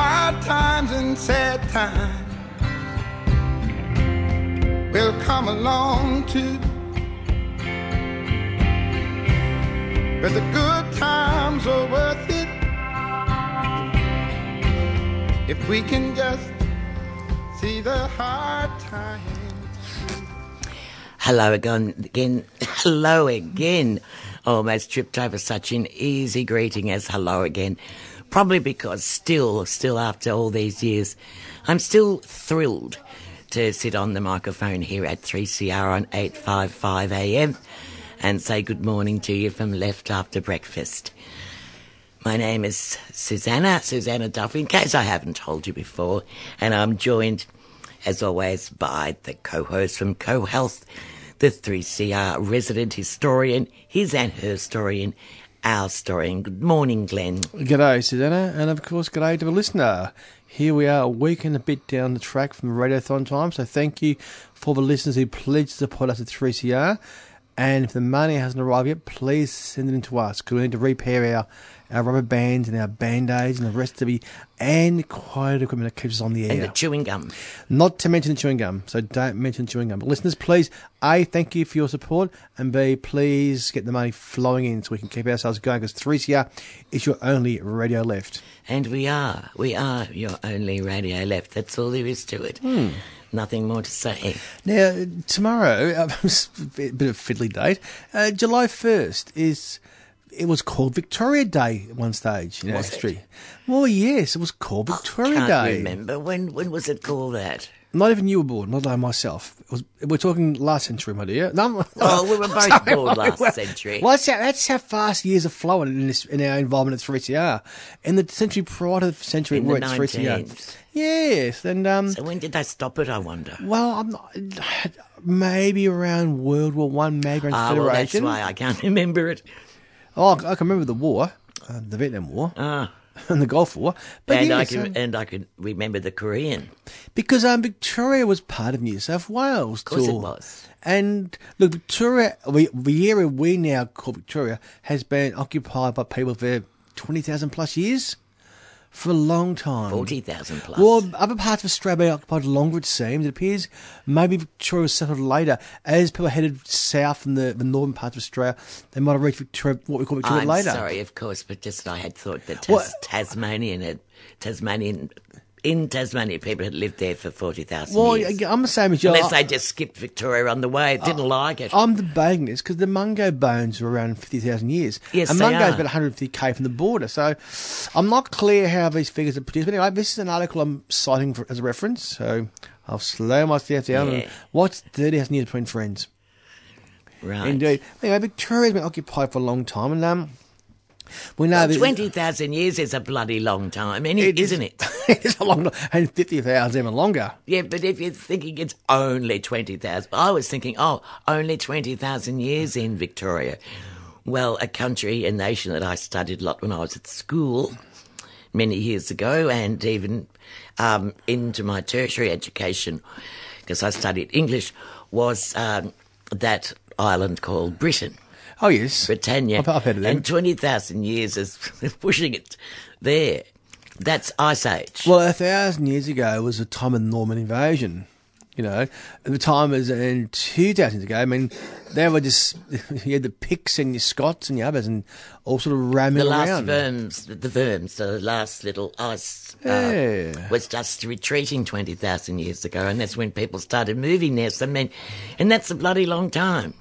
hard times and sad times will come along too. But the good times are worth it if we can just see the hard times. Hello again, again. Hello again. Oh, Almost tripped over such an easy greeting as hello again. Probably because still, still after all these years, I'm still thrilled to sit on the microphone here at 3CR on 855 AM and say good morning to you from left after breakfast. My name is Susanna, Susanna Duffy, in case I haven't told you before, and I'm joined, as always, by the co-host from CoHealth, the 3CR resident historian, his and her historian, our historian. Good morning, Glenn. G'day, Susanna, and of course, g'day to the listener. Here we are, a week and a bit down the track from Radiothon time, so thank you for the listeners who pledged to support us at 3CR. And if the money hasn't arrived yet, please send it in to us because we need to repair our, our rubber bands and our band aids and the rest of the and quiet equipment that keeps us on the air. And the chewing gum. Not to mention the chewing gum, so don't mention chewing gum. But listeners, please, A, thank you for your support, and B, please get the money flowing in so we can keep ourselves going because 3CR is your only radio left. And we are. We are your only radio left. That's all there is to it. Hmm. Nothing more to say. Now, tomorrow, uh, a bit of fiddly date, uh, July 1st is, it was called Victoria Day at one stage in Was it? history. Well, yes, it was called Victoria Can't Day. remember. When, when was it called that? Not even you were born, not I myself. It was, we're talking last century, my dear. No, Oh, we were both sorry, born last were. century. Well, that's how, that's how fast years are flowing in, this, in our involvement at 3CR. In the century prior to the century In we're the at 3CR. Yes, and um, So when did they stop it, I wonder? well, I'm not, maybe around World War One, maybe around Ah, well, that's why I can't remember it. Oh, I can remember the war, uh, the Vietnam War, Ah, and the Gulf War. But and I yes, can um, and I can remember the Korean. because um, Victoria was part of New South Wales. Of course it was. And look, Victoria, we, the area we now call Victoria, has been occupied by people for twenty thousand plus years, for a long time. Forty thousand plus. Well, other parts of Australia have occupied longer, it seems. It appears maybe Victoria was settled later. As people headed south from the, the northern parts of Australia, they might have reached Victoria, what we call Victoria I'm later. sorry, of course, but just I had thought that Tas-? Tasmanian had Tasmanian in Tasmania people had lived there for forty thousand Well, years. I'm the same as you. Unless they just skipped Victoria on the way, didn't Uh, like it. I'm debating this because the Mungo bones are around 50,000 years. Yes, and they Mungo's are. about 150k from the border. So I'm not clear how these figures are produced. But anyway, this is an article I'm citing for, as a reference. So I'll slow myself down. Yeah. And what's 30,000 years between friends? right. Indeed. Anyway, Victoria's been occupied for a long time. And um, we know Well, Twenty thousand years is a bloody long time, and It is- isn't it? it's a long time. And 50,000 even longer. Yeah, but if you're thinking it's only 20,000, I was thinking, oh, only 20,000 years in Victoria. Well, a country, a nation that I studied a lot when I was at school many years ago, and even um, into my tertiary education, because I studied English, was um, that island called Britain. Oh, yes. Britannia. I've, I've heard of them. And 20,000 years is pushing it there. That's Ice Age. Well, a thousand years ago was the time of the Norman invasion. You know, at the time was in two thousand ago. I mean, they were just you had the Picts and your Scots and the others, and all sort of ramming the last around. worms, the, the worms, the last little ice uh, Yeah. was just retreating 20,000 years ago, and that's when people started moving there. So, I mean, and that's a bloody long time.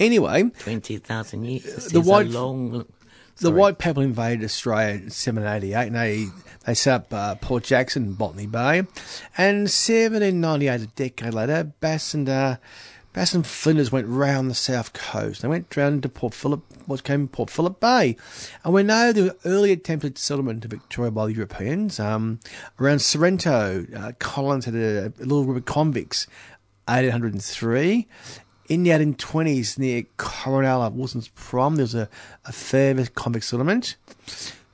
Anyway, 20,000 years The white- a long... the white people invaded Australia in 1788, and they they set up uh, Port Jackson, and Botany Bay, and 1798, a decade later, Bass and uh, Bass and Flinders went round the south coast. They went round to Port Phillip, what became Port Phillip Bay. And we know the early attempted settlement of Victoria by the Europeans. Um, around Sorrento, uh, Collins had a, a little group of convicts, 1803. In the 1820s, near Corinella, Wilson's Prom, there was a, a fair convict settlement.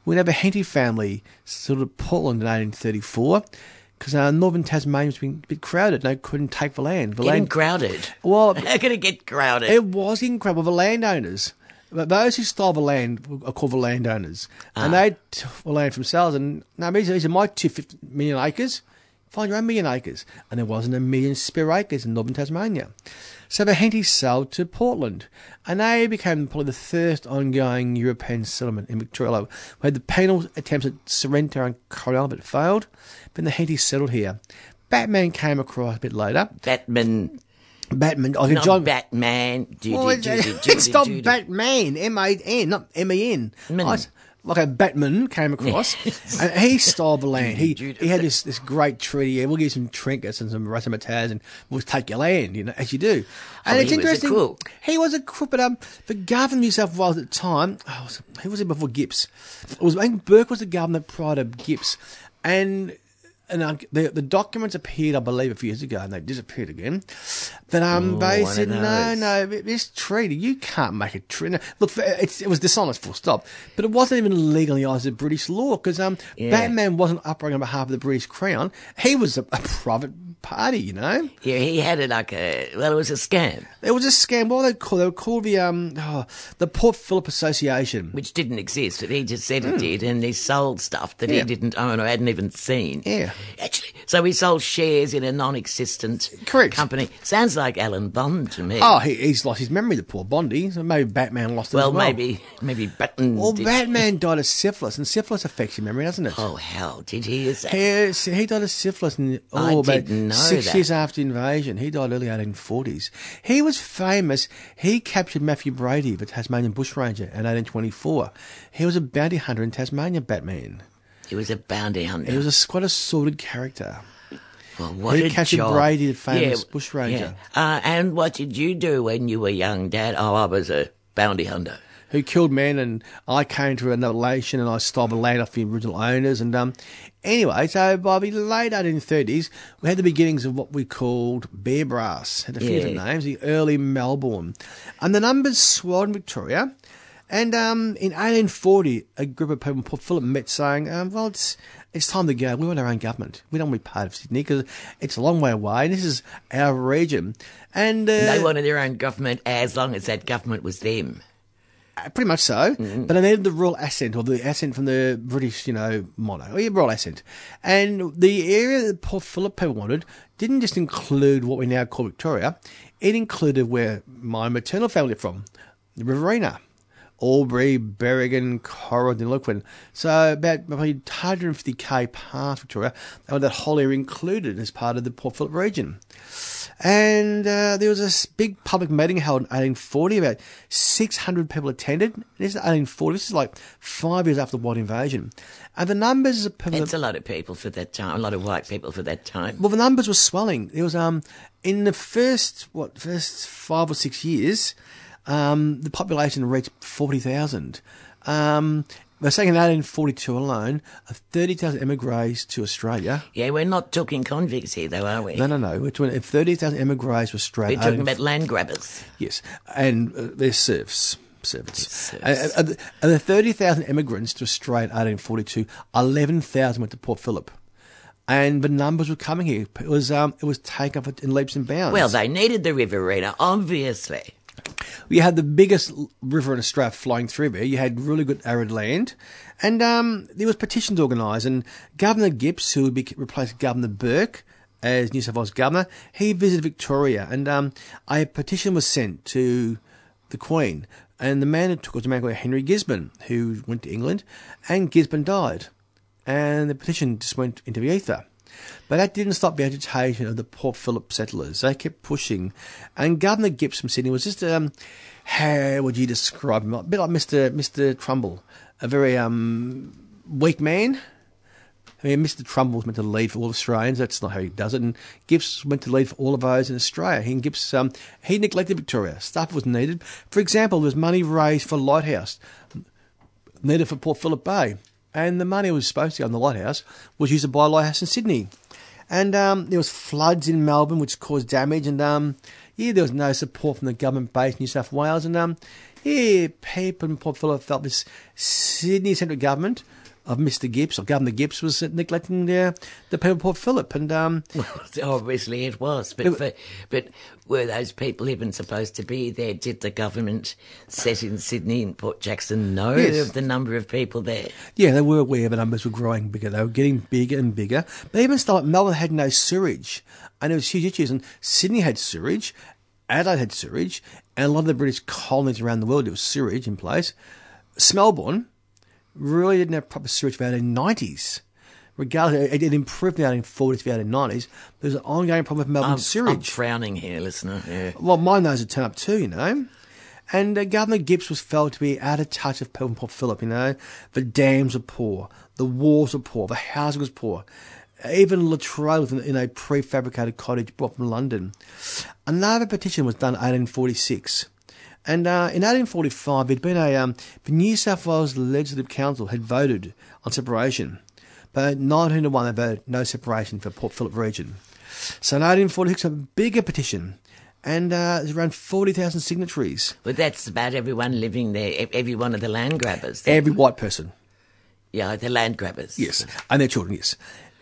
We'd have a Henty family settled at Portland in 1834 because uh, northern Tasmania was being a bit crowded. and They couldn't take the land. The Getting land crowded. well, How can it get crowded? it was incredible. The landowners, but those who stole the land are called the landowners, and they took the land from themselves. And no, these, these are my two fifty million acres. Find your own million acres, and there wasn't a million spare acres in northern Tasmania. So the Hentys sailed to Portland, and they became probably the first ongoing European settlement in Victoria. We had the penal attempts at Sorrento and Coronel, but failed. Then the Hentys settled here. Batman came across a bit later. Batman. Batman, like Not John, Batman. Well, it's not Batman, M A N, not M E N. Like a Batman came across, and he stole the land. He he had this, this great treaty. Yeah, we'll give you some trinkets and some razzmatazz, and we'll take your land, you know, as you do. And Oh, it's he interesting. He was a crook, but um, the governor of New South Wales at the time, oh, was- who was it before Gipps? It was I think Bourke was the governor prior to Gipps, and and uh, the the documents appeared, I believe, a few years ago, and they disappeared again. That um, Oh, they said no, no, this treaty you can't make a treaty. Look, it's, it was dishonest, full stop. But it wasn't even legal in the eyes of British law because um, Yeah. Batman wasn't operating on behalf of the British Crown. He was a, a private party, you know. Yeah, he had it like a. Well, it was a scam, It was a scam. What were they called? They were called the um, oh, the Port Phillip Association. which didn't exist, but he just said it did, and he sold stuff that Hmm. Yeah. he didn't own or hadn't even seen. Yeah. Actually, so he sold shares in a non-existent Correct. company. Sounds like Alan Bond to me. Oh, he, he's lost his memory, the poor Bondi. So maybe Batman lost it well, as well. maybe maybe Batman. Well, did. Batman died of syphilis, and syphilis affects your memory, doesn't it? Oh hell, did he? Is that? He, he died of syphilis in, I oh, about didn't know six that. years after invasion. He died early 1840s. He was famous. He captured Matthew Brady, the Tasmanian bushranger, in 1824. He was a bounty hunter in Tasmania, Batman. He was a bounty hunter. He was a, quite a sordid character. well, what he a captured Brady, the famous bushranger. Uh, and what did you do when you were young, Dad? Oh, I was a bounty hunter. who killed men, and I came to another nation and I stole the land off the original owners. And um, anyway, so by the late 1830s, we had the beginnings of what we called Bearbrass. Had a few Yeah. different names. The early Melbourne, and the numbers swelled in Victoria. And um, in 1840, a group of people in Philip Phillip met saying, um, well, it's it's time to go. We want our own government. We don't want to be part of Sydney because it's a long way away. And this is our region. And uh, They wanted their own government as long as that government was them. uh, Pretty much so, but I needed the royal assent or the assent from the British, you know, monarch, or your royal assent. And the area that Port Phillip people wanted didn't just include what we now call Victoria; it included where my maternal family are from, the Riverina, Albury, Berrigan, Corrigan, Deniliquin. So about probably 150k past Victoria, wanted that whole area included as part of the Port Phillip region. And uh, there was this big public meeting held in 1840. About 600 people attended. This is 1840. This is like five years after the white invasion. And the numbers of people. It's a lot of people for that time, a lot of white people for that time. well, the numbers were swelling. It was um in the first what first five or six years, um, the population reached forty thousand. Um, they're saying in 1842 alone, 30,000 emigres to Australia. Yeah, we're not talking convicts here, though, are we? No, no, no. We're talking 30,000 emigres to Australia. We're talking 18 about land grabbers. Yes, and uh, they're serfs. Servants. Serfs. And, and the 30,000 immigrants to Australia in 1842, 11,000 went to Port Phillip. And the numbers were coming here. It was um, it was taken up in leaps and bounds. Well, they needed the Riverina, obviously. You had the biggest river in Australia flowing through there. You had really good arid land, and um, there was petitions organised. And Governor Gipps, who would be replaced Governor Bourke as New South Wales governor, he visited Victoria, and um, a petition was sent to the Queen. And the man who took it was a man called Henry Gisborne, who went to England, and Gisborne died, and the petition just went into the ether. But that didn't stop the agitation of the Port Phillip settlers. They kept pushing. And Governor Gipps from Sydney was just, um, how would you describe him? A bit like Mr. Mr. Turnbull. A very um, weak man, I mean, Mr. Turnbull was meant to lead for all Australians. That's not how he does it. And Gipps went to lead for all of those in Australia. He and Gipps, um, he neglected Victoria. Stuff was needed. For example, there was money raised for Lighthouse, needed for Port Phillip Bay. And the money was supposed to go on the Lighthouse was used to buy a Lighthouse in Sydney. And um, there was floods in Melbourne, which caused damage. And um, yeah, there was no support from the government based in New South Wales. And um, yeah, people Port Phillip felt this Sydney central government of Mr. Gipps, or Governor Gipps, was neglecting the, the people of Port Phillip. And um, Obviously, it was, but for, but were those people even supposed to be there? Did the government set in Sydney and Port Jackson know Yes. of the number of people there? Yeah, they were aware the numbers were growing bigger. They were getting bigger and bigger. But even still, Melbourne had no sewage. And there was huge issues. And Sydney had sewage, Adelaide had sewage, and a lot of the British colonies around the world, there was sewage in place. Melbourne really didn't have proper sewage for the 1890s. Regardless, it, it improved in the 1840s to the 1890s. There was an ongoing problem with Melbourne I'm, I'm sewage. frowning here, listener. Yeah. Well, my nose had turned up too, you know. And uh, Governor Gipps was felt to be out of touch in Port Phillip, you know. The dams were poor, the walls were poor, the housing was poor. Even Latrobe was in, in a prefabricated cottage brought from London. Another petition was done in 1846. And uh, in 1845, there'd been a um, the New South Wales Legislative Council had voted on separation, but 19 to one they voted no separation for Port Phillip region. So in 1846, a bigger petition, and uh, there's around 40,000 signatories. But that's about everyone living there, every one of the land grabbers. Every white person, yeah, the land grabbers. yes, and their children, yes,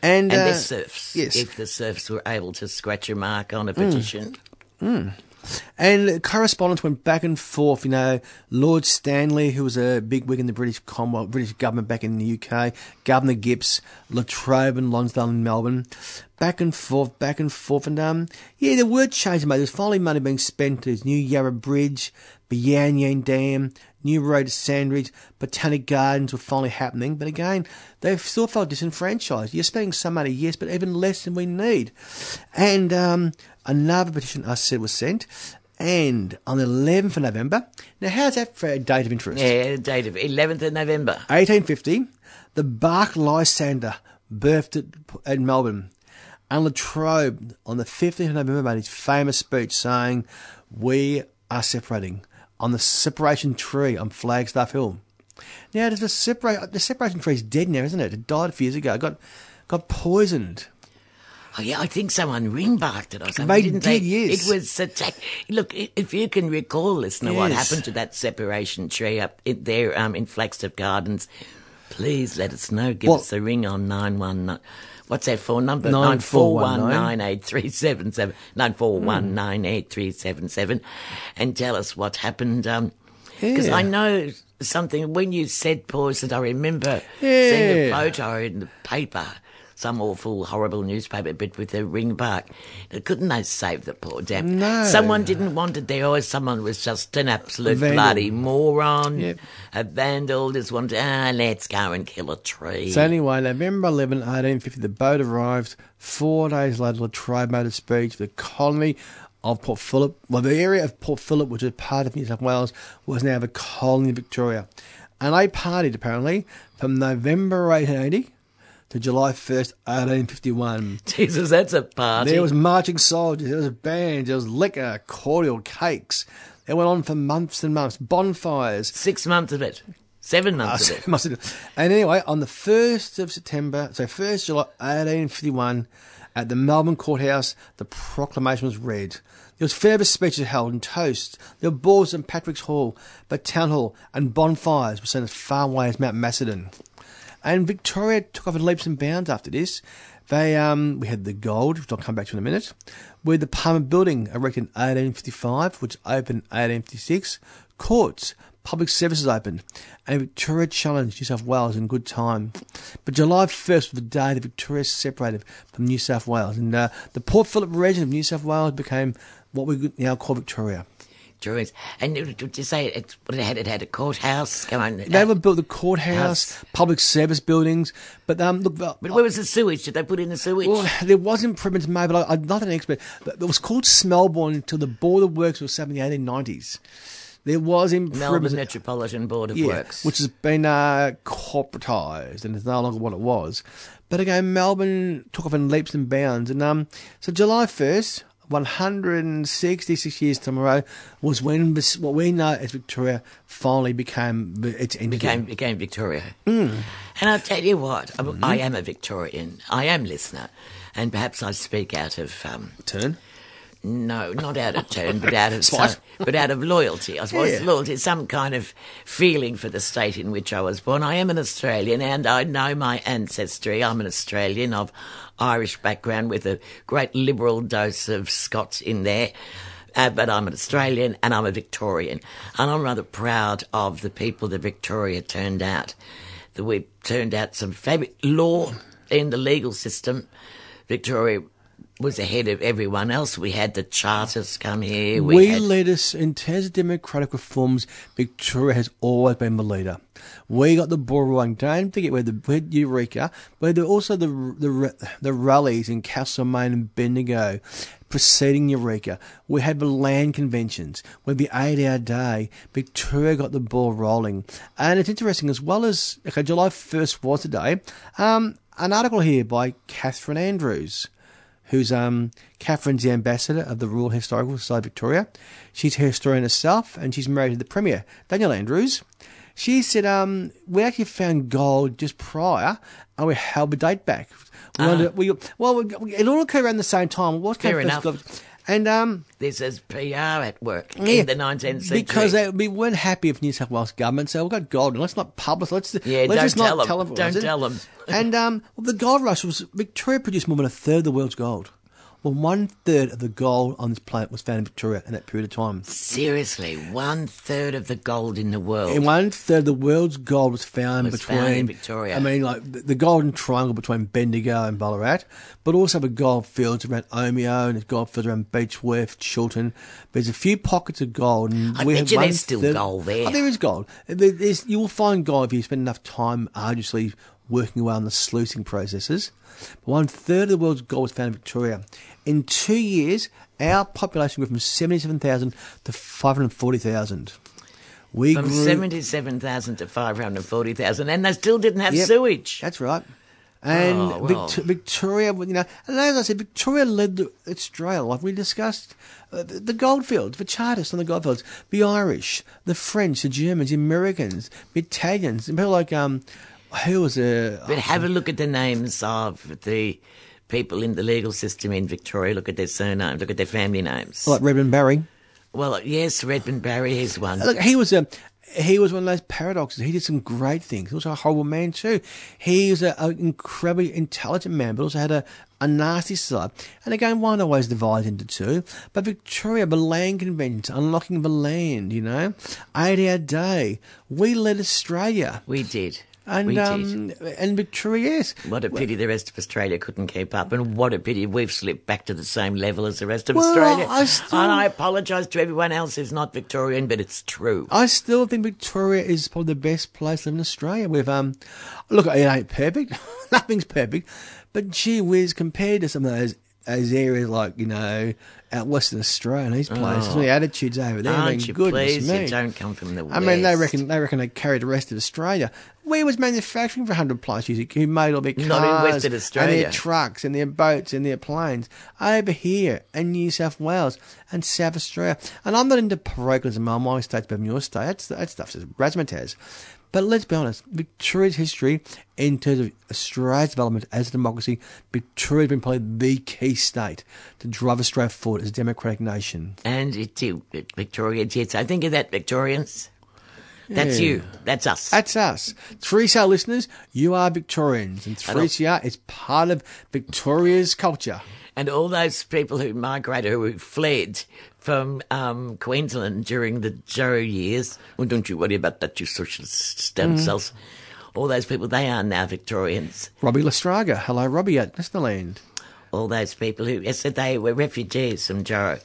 and, And uh, the serfs. yes. If the serfs were able to scratch a mark on a Mm. petition. And correspondence went back and forth. You know, Lord Stanley, who was a big wig in the British Commonwealth, British government back in the UK, Governor Gipps, Latrobe and Lonsdale in Melbourne, back and forth, back and forth. And um, yeah, there were changes made. There's finally money being spent. There's new Yarra Bridge, the Yan Yean Dam, new road to Sandridge, Botanic Gardens were finally happening. But again, they still felt disenfranchised. You're spending some money, yes, but even less than we need. And um, another petition I said was sent. And on the 11th of November, now how's that for a date of interest? Yeah, date of 11th of November. 1850, the Bark Lysander berthed at, at Melbourne. And Latrobe, on the 15th of November, made his famous speech saying, We are separating on the separation tree on Flagstaff Hill. Now, does the, separa- the separation tree is dead now, isn't it? It died a few years ago. It got, got poisoned. Oh, yeah, I think someone ring barked it or something. They didn't did, they? yes. It was attack. Look, if you can recall, listener, what happened to that separation tree up in there um, in Flagstaff Gardens, please let us know. Give Well- us a ring on 919. What's that phone number? 9419. 941-98377. 941-98377. And tell us what happened. Um 'cause Yeah. I know something, when you said poisoned, I remember seeing a photo in the paper, some awful, horrible newspaper, but with a ring bark. Couldn't they save the poor damn? No. Someone didn't want it there, or someone was just an absolute bloody moron. Yep. A vandal just wanted, ah, let's go and kill a tree. So anyway, November 11, 1850, the boat arrived. Four days later, Latrobe made a speech. The colony of Port Phillip, well, the area of Port Phillip, which is part of New South Wales, was now the colony of Victoria. And they partied, apparently, from November 1880 to July 1st, 1851. Jesus, that's a party. There was marching soldiers, there was bands, there was liquor, cordial, cakes. It went on for months and months. Bonfires, Six months of it. Seven months ah, of it. and anyway, on the 1st of September, so 1st July 1851, at the Melbourne Courthouse, the proclamation was read. There was further speeches held and toasts. There were balls in Patrick's Hall, but Town Hall, and bonfires were sent as far away as Mount Macedon. And Victoria took off in leaps and bounds after this. They, um, we had the gold, which I'll come back to in a minute. We had the Parliament Building, erected in 1855, which opened in 1856. Courts, public services opened, and Victoria challenged New South Wales in good time. But July 1st was the day that Victoria separated from New South Wales, and uh, the Port Phillip region of New South Wales became what we now call Victoria. And it- did you say it, it had? It had a courthouse. Come on. They were built the courthouse, House. public service buildings, but um, look, but where was the sewage? Did they put in the sewage? Well, there was improvements made, but I, I'm not an expert. But it was called Smelbourne until the Board of Works was set in the 1890s. There was Melbourne improvements. Metropolitan Board of yeah, Works. which has been uh, corporatised and is no longer what it was. But again, Melbourne took off in leaps and bounds. And um, so July 1st, 166 years tomorrow, was when what we know as Victoria finally became its became became Victoria. Hmm. And I'll tell you what, I- Mm-hmm. I am a Victorian. I am listener, and perhaps I speak out of um, turn. no, not out of turn, but out of some, but out of loyalty. I suppose Yeah. loyalty, some kind of feeling for the state in which I was born. I am an Australian, and I know my ancestry. I'm an Australian of Irish background with a great liberal dose of Scots in there. Uh, but I'm an Australian and I'm a Victorian. And I'm rather proud of the people that Victoria turned out. That we turned out some fabulous law in the legal system. Victoria was ahead of everyone else. We had the charters come here. We, We, had, led us in terms of democratic reforms. Victoria has always been the leader. We got the ball rolling. Don't forget we had the we had Eureka, but there also the the the rallies in Castlemaine and Bendigo, preceding Eureka. We had the land conventions. We had the eight-hour day. Victoria got the ball rolling, and it's interesting as well as okay, July first was today. Um, an article here by Catherine Andrews who's um Catherine's the ambassador of the Royal Historical Society of Victoria. She's a historian herself, and she's married to the Premier, Daniel Andrews. She said, um, we actually found gold just prior, and we held the date back. We, wanted- we well, we, it all occurred around the same time. What came Fair first, enough. gold? And um, this is PR at work yeah, in the 19th century. because they, we weren't happy with New South Wales government, so we've got gold, and let's not publish. Let's Yeah, let's don't just tell them. tell Don't it. tell 'em. And um, well, the gold rush was Victoria produced more than a third of the world's gold. Well, one third of the gold on this planet was found in Victoria in that period of time. Seriously, one third of the gold in the world. And one third of the world's gold was found Was between found in Victoria. I mean, like the, the golden triangle between Bendigo and Ballarat, but also the gold fields around Omeo and the gold fields around Beechworth, Chiltern. There's a few pockets of gold. And I we bet you there's still third- gold there. Oh, there is gold. There- you will find gold if you spend enough time arduously working away on the sluicing processes. But one third of the world's gold was found in Victoria. In two years, our population grew from 77,000 to 540,000. We grew. From grew, 77,000 to 540,000, and they still didn't have Yep. sewage. That's right. And Oh, well. Vict- Victoria, you know, and as I said, Victoria led the, Australia, like we discussed, uh, the, the goldfields, the Chartists on the goldfields, the Irish, the French, the Germans, the Americans, the Italians, and people like, um, who was a, But have a look at the names of the people in the legal system in Victoria. Look at their surnames. Look at their family names. like Redmond Barry. Well, yes, Redmond Barry is one. Look, he was a he was one of those paradoxes. He did some great things. He was a horrible man too. He was an incredibly intelligent man, but also had a, a nasty side. And again, one always divides into two. But Victoria, the land conventions, unlocking the land, you know, eight hour day. We led Australia. We did. And um, and Victoria, yes. What a pity the rest of Australia couldn't keep up, and what a pity we've slipped back to the same level as the rest of Well, Australia. I still- And I apologise to everyone else who's not Victorian, but it's true. I still think Victoria is probably the best place to live in Australia. With um, look, it ain't perfect. Nothing's perfect, but gee whiz, compared to some of those those areas like you know out Western Australia and these oh. places, the attitudes over there. I mean, Oh. Aren't you goodness pleased me. you don't come from the West. I mean, they reckon they reckon they carry the rest of Australia. We was manufacturing for hundred plus years. Who made all their cars, Not in Western and their trucks, and their boats, and their planes over here in New South Wales and South Australia. And I'm not into parochialism. Oh, my state's better than your state. That's that stuff's just razzmatazz. But let's be honest, Victoria's history in terms of Australia's development as a democracy, Victoria's been probably the key state to drive Australia forward as a democratic nation. And it, it, Victoria, I think of that, Victorians. That's Yeah. you. That's us. That's us. 3CR listeners, you are Victorians, and 3CR is part of Victoria's culture. and all those people who migrated, who fled from um, Queensland during the Joe years. Well, don't you worry about that, you socialist stem Mm. cells. All those people, they are now Victorians. Robbie Lestraga. Hello, Robbie at Listenerland. All those people who, yes, they were refugees from Joe.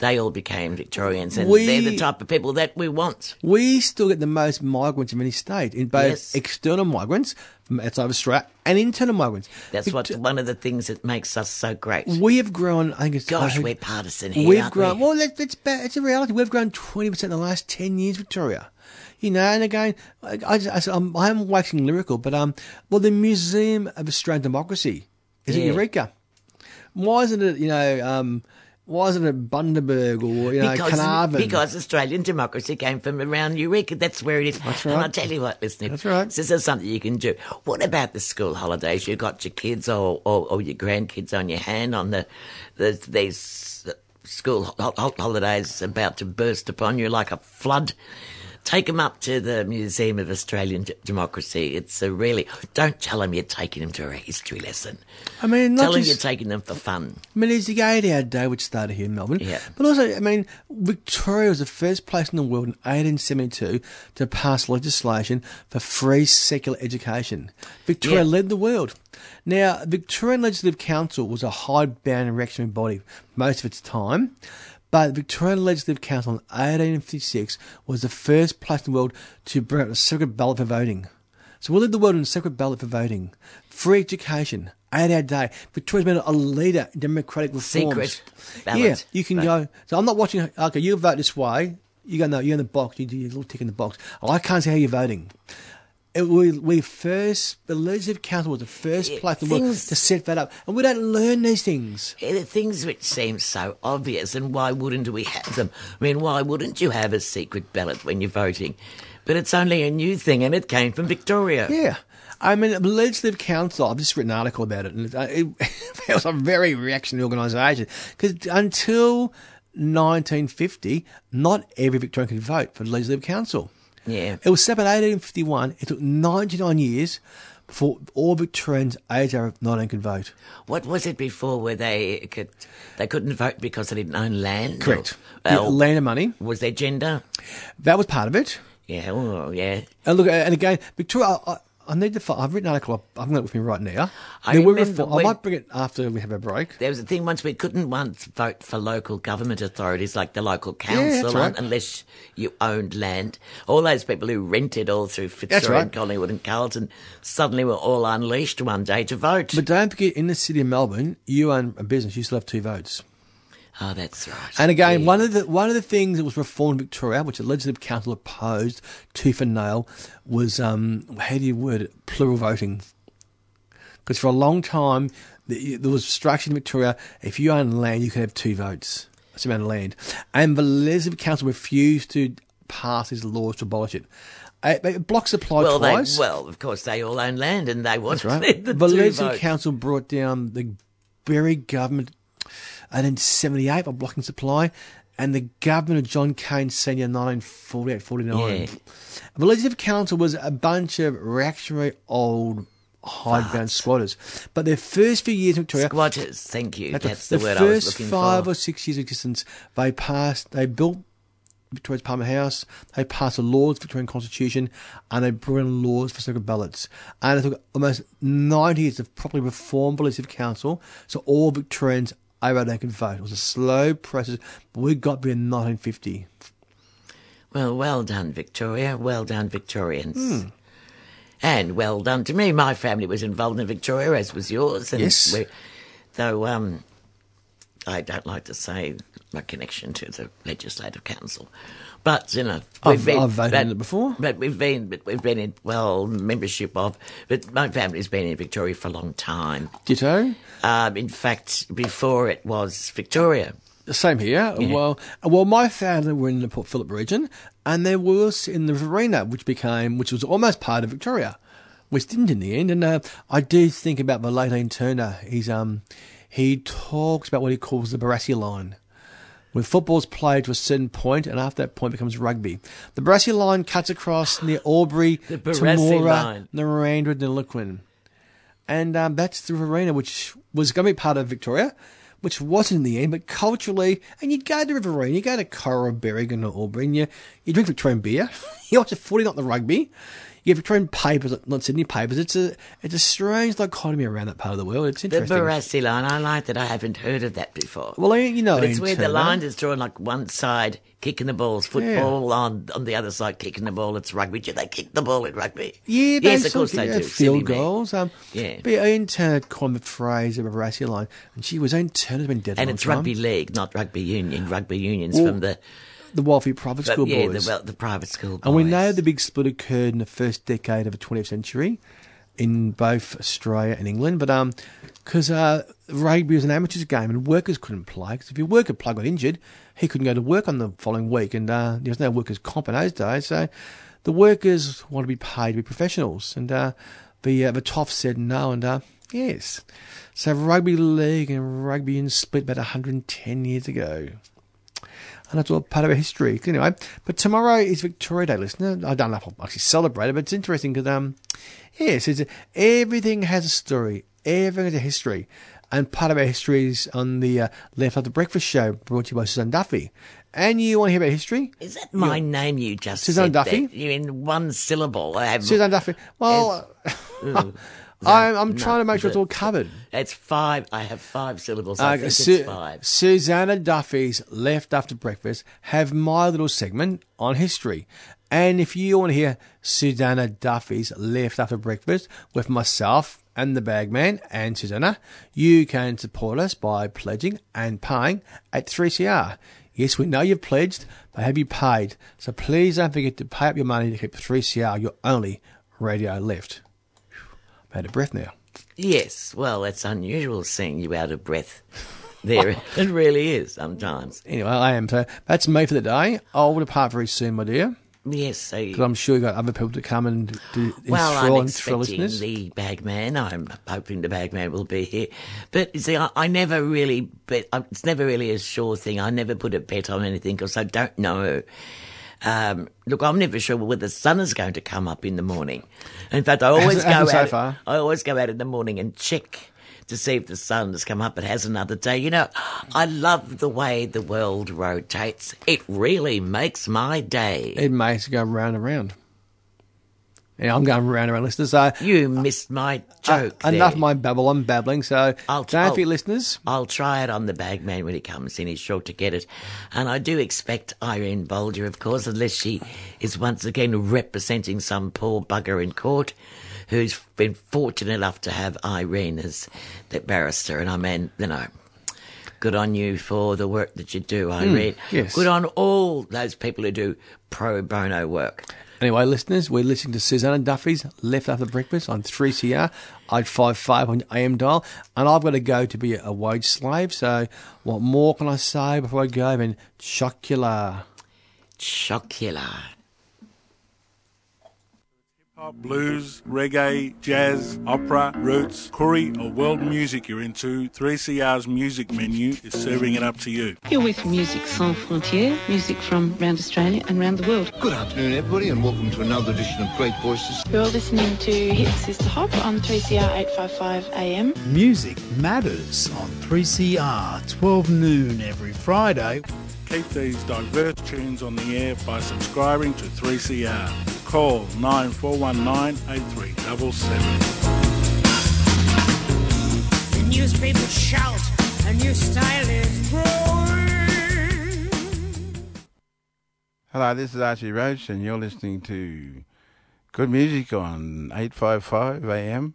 They all became Victorians, and We- they're the type of people that we want. We still get the most migrants of any state, in both Yes. external migrants outside of Australia and internal migrants. That's what one of the things that makes us so great. we have grown. I think it's Gosh, think- we're partisan here. We've grown. we? Well, that, that's it's a reality. We've grown twenty percent in the last ten years, Victoria. You know, and again, I, I, just- I, am I'm waxing lyrical, but um, well, the Museum of Australian Democracy is Yeah. at Eureka. Why isn't it? You know, um, why isn't it Bundaberg or you know because, Carnarvon? because Australian democracy came from around Eureka. That's where it is. That's And. I'll tell you what, listener. That's right. This is something you can do. What about the school holidays? You've got your kids or, or, or your grandkids on your hand on the, the these school ho- ho- holidays about to burst upon you like a flood. Take them up to the Museum of Australian D- Democracy. It's a really don't tell them you're taking them to a history lesson. I mean, not Tell them just, you're taking them for fun. I mean, it's the Gay Hour Day, which started here in Melbourne. Yeah. But also, I mean, Victoria was the first place in the world in 1872 to pass legislation for free secular education. Victoria Yeah. led the world. Now, Victorian Legislative Council was a hidebound reactionary body most of its time. But the Victorian Legislative Council in 1856 was the first place in the world to bring out a secret ballot for voting. So we'll led the world in a secret ballot for voting. Free education, eight hour day. Victoria's been a leader in democratic reforms. Secret ballot. Yeah, you can Right. go. So I'm not watching. Okay, you vote this way. You go no. You're in the box. You do your little tick in the box. Oh, I can't see how you're voting. It, we, we first, the Legislative Council was the first place in the world to set that up, and we don't learn these things. Yeah, the things which seem so obvious, and why wouldn't we have them? I mean, why wouldn't you have a secret ballot when you're voting? But it's only a new thing, and it came from Victoria. Yeah. I mean, the Legislative Council, I've just written an article about it, and it, uh, it, it was a very reactionary organisation. Because until 1950, not every Victorian could vote for the Legislative Council. Yeah. It was set in 1851. It took 99 years before all Victorians aged over 19 could vote. What was it before where they could they couldn't vote because they didn't own land? Correct. Or, Yeah, well, land and money. was their gender? That was part of it. Yeah, oh, yeah. And look, and again, Victoria, I, I- need to. fi- I've written an article. I've got it with me right now. I There remember reform- I might bring it after we have a break. There was a thing once we couldn't once vote for local government authorities like the local council right. unless you owned land. All those people who rented all through Fitzroy right. and Collingwood and Carlton suddenly were all unleashed one day to vote. But don't forget, in the city of Melbourne, you own a business. You still have two votes. Oh, that's right. And again, Yeah. one of the one of the things that was reformed in Victoria, which the Legislative Council opposed tooth and nail, was um, how do you word it? Plural voting. Because for a long time, the, there was structure in Victoria. If you own land, you could have two votes. That's the amount of land. And the Legislative Council refused to pass these laws to abolish it. It blocks applied well, they, twice. well, of course, they all own land and they want That's right. the, the Legislative. Council brought down the very government and in 78 by blocking supply, and the government of John Cain Senior 1948 49. Yeah. The Legislative Council was a bunch of reactionary old hidebound squatters. But their first few years in Victoria, Squatters, thank you. that's That's, the, the, word I was looking for. The first five or six years of existence, they passed, they built Victoria's Parliament House, they passed the laws, Victorian Constitution, and they brought in laws for secret ballots. And it took almost 90 years to properly reform the Legislative Council, so all Victorians over they could vote. It was a slow process, but we got there in 1950. Well, well done, Victoria. Well done, Victorians. Hmm. And well done to me. My family was involved in Victoria, as was yours. And Yes. we- Though um, I don't like to say my connection to the Legislative Council, but you know, I've- I've voted but, in it before. But we've been, but we've been in well membership of. But my family's been in Victoria for a long time. Ditto. Um, in fact, before it was Victoria. Same here. Well, well, my family were in the Port Phillip region, and there was in the Riverina, which became, which was almost part of Victoria, which didn't in the end. And uh, I do think about the late Ian Turner. He's um, he talks about what he calls the Barassi line. When football's played to a certain point, and after that point becomes rugby. The Barassi line cuts across near Albury, Temora, line. Narrandera, and. And um, that's the Riverina, which was going to be part of Victoria, which wasn't in the end, but culturally, and you'd go to the Riverina, you go to Cora, Berrigan, or Albury, and you, you drink Victorian beer, you watch the footy, not the rugby. You have Victorian papers, not Sydney papers. It's a it's a strange dichotomy around that part of the world. It's interesting. The. Barassi line, I like that. I haven't heard of that before. well, you know, but it's where the line is drawn like one side kicking the ball's football, on on the other side kicking the ball, it's rugby. Do they kick the ball in rugby? Yeah, yes, of course they yeah, do. Field goals. Um, Yeah. But Ian Turner coined the phrase of a Barassi line, and she was Ian Turner's been dead a And it's time. rugby league, not rugby union. Rugby unions Well, from the The Wolfie Private School yeah, boys. the, well, the private school. boys. And we know the big split occurred in the first decade of the 20th century in both Australia and England. But um, because uh, rugby was an amateur's game and workers couldn't play. Because if your worker plug got injured, he couldn't go to work on the following week, and uh, there was no workers' comp in those days. So the workers wanted to be paid to be professionals, and uh, the uh, the Toffs said no, and uh, yes. So rugby league and rugby union split about 110 years ago and that's all part of our history. Anyway, but tomorrow is Victoria Day, listener. I don't know if I'll actually celebrate it, but it's interesting because, um, yes, it's, everything has a story, everything has a history. And part of our history is on the uh, Left After Breakfast show brought to you by Suzanne Duffy. And you want to hear about history? Is that my name you just Suzanne? Duffy? That? You in one syllable. I have, Suzanne Duffy. Well, I'm, I'm trying to make sure it's all covered. It's five. I have five syllables. I Uh, think Su- it's five. Susanna Duffy's Left After Breakfast have my little segment on history. And if you want to hear Susanna Duffy's Left After Breakfast with myself and the Bagman and Susanna, you can support us by pledging and paying at 3CR. Yes, we know you've pledged, but have you paid? So please don't forget to pay up your money to keep 3CR your only radio left. I'm out of breath now. Yes. Well, it's unusual seeing you out of breath. There, it really is sometimes. Anyway, I am. So that's me for the day. I'll depart very soon, my dear. Yes. So. Because I'm sure you've got other people to come and do Well, enthrall I'm expecting the bagman. I'm hoping the bagman will be here. But you see, I, I never really, bet, it's never really a sure thing. I never put a bet on anything because I don't know. Um, look, I'm never sure whether the sun is going to come up in the morning. In fact, I always go so out. far. I always go out in the morning and check to see if the sun has come up. It has another day. You know, I love the way the world rotates. It really makes my day. It makes it go round and round. I'm going round and round, listeners. So you missed my joke. uh, enough my babble. I'm babbling. So I'll- don't I'll- forget, listeners. I'll try it on the bagman when he comes in. He's sure to get it. And I do expect Irene Bolger, of course, unless she is once again representing some poor bugger in court who's been fortunate enough to have Irene as the barrister. And I mean, you know, good on you for the work that you do, Irene. Hmm, yes. Good on all those people who do pro bono work. Anyway, listeners, we're listening to Susanna Duffy's Left After Breakfast on 3CR, 855 on AM dial. And I've got to go to be a wage slave. So what more can I say before I go than chocolate? Chocular. Pop, blues, reggae, jazz, opera, roots, curry, or world music you're into, 3CR's music menu is serving it up to you. You're with Music Sans Frontières, music from around Australia and around the world. Good afternoon, everybody, and welcome to another edition of Great Voices. You're listening to Hit Sister Hop on 3CR 855 AM. Music Matters on 3CR, 12 noon every Friday. Keep these diverse tunes on the air by subscribing to 3CR. Call 9419 8377. The newspapers shout, a new style is growing. Hello, this is Archie Roach, and you're listening to good music on 855 AM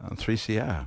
on 3CR.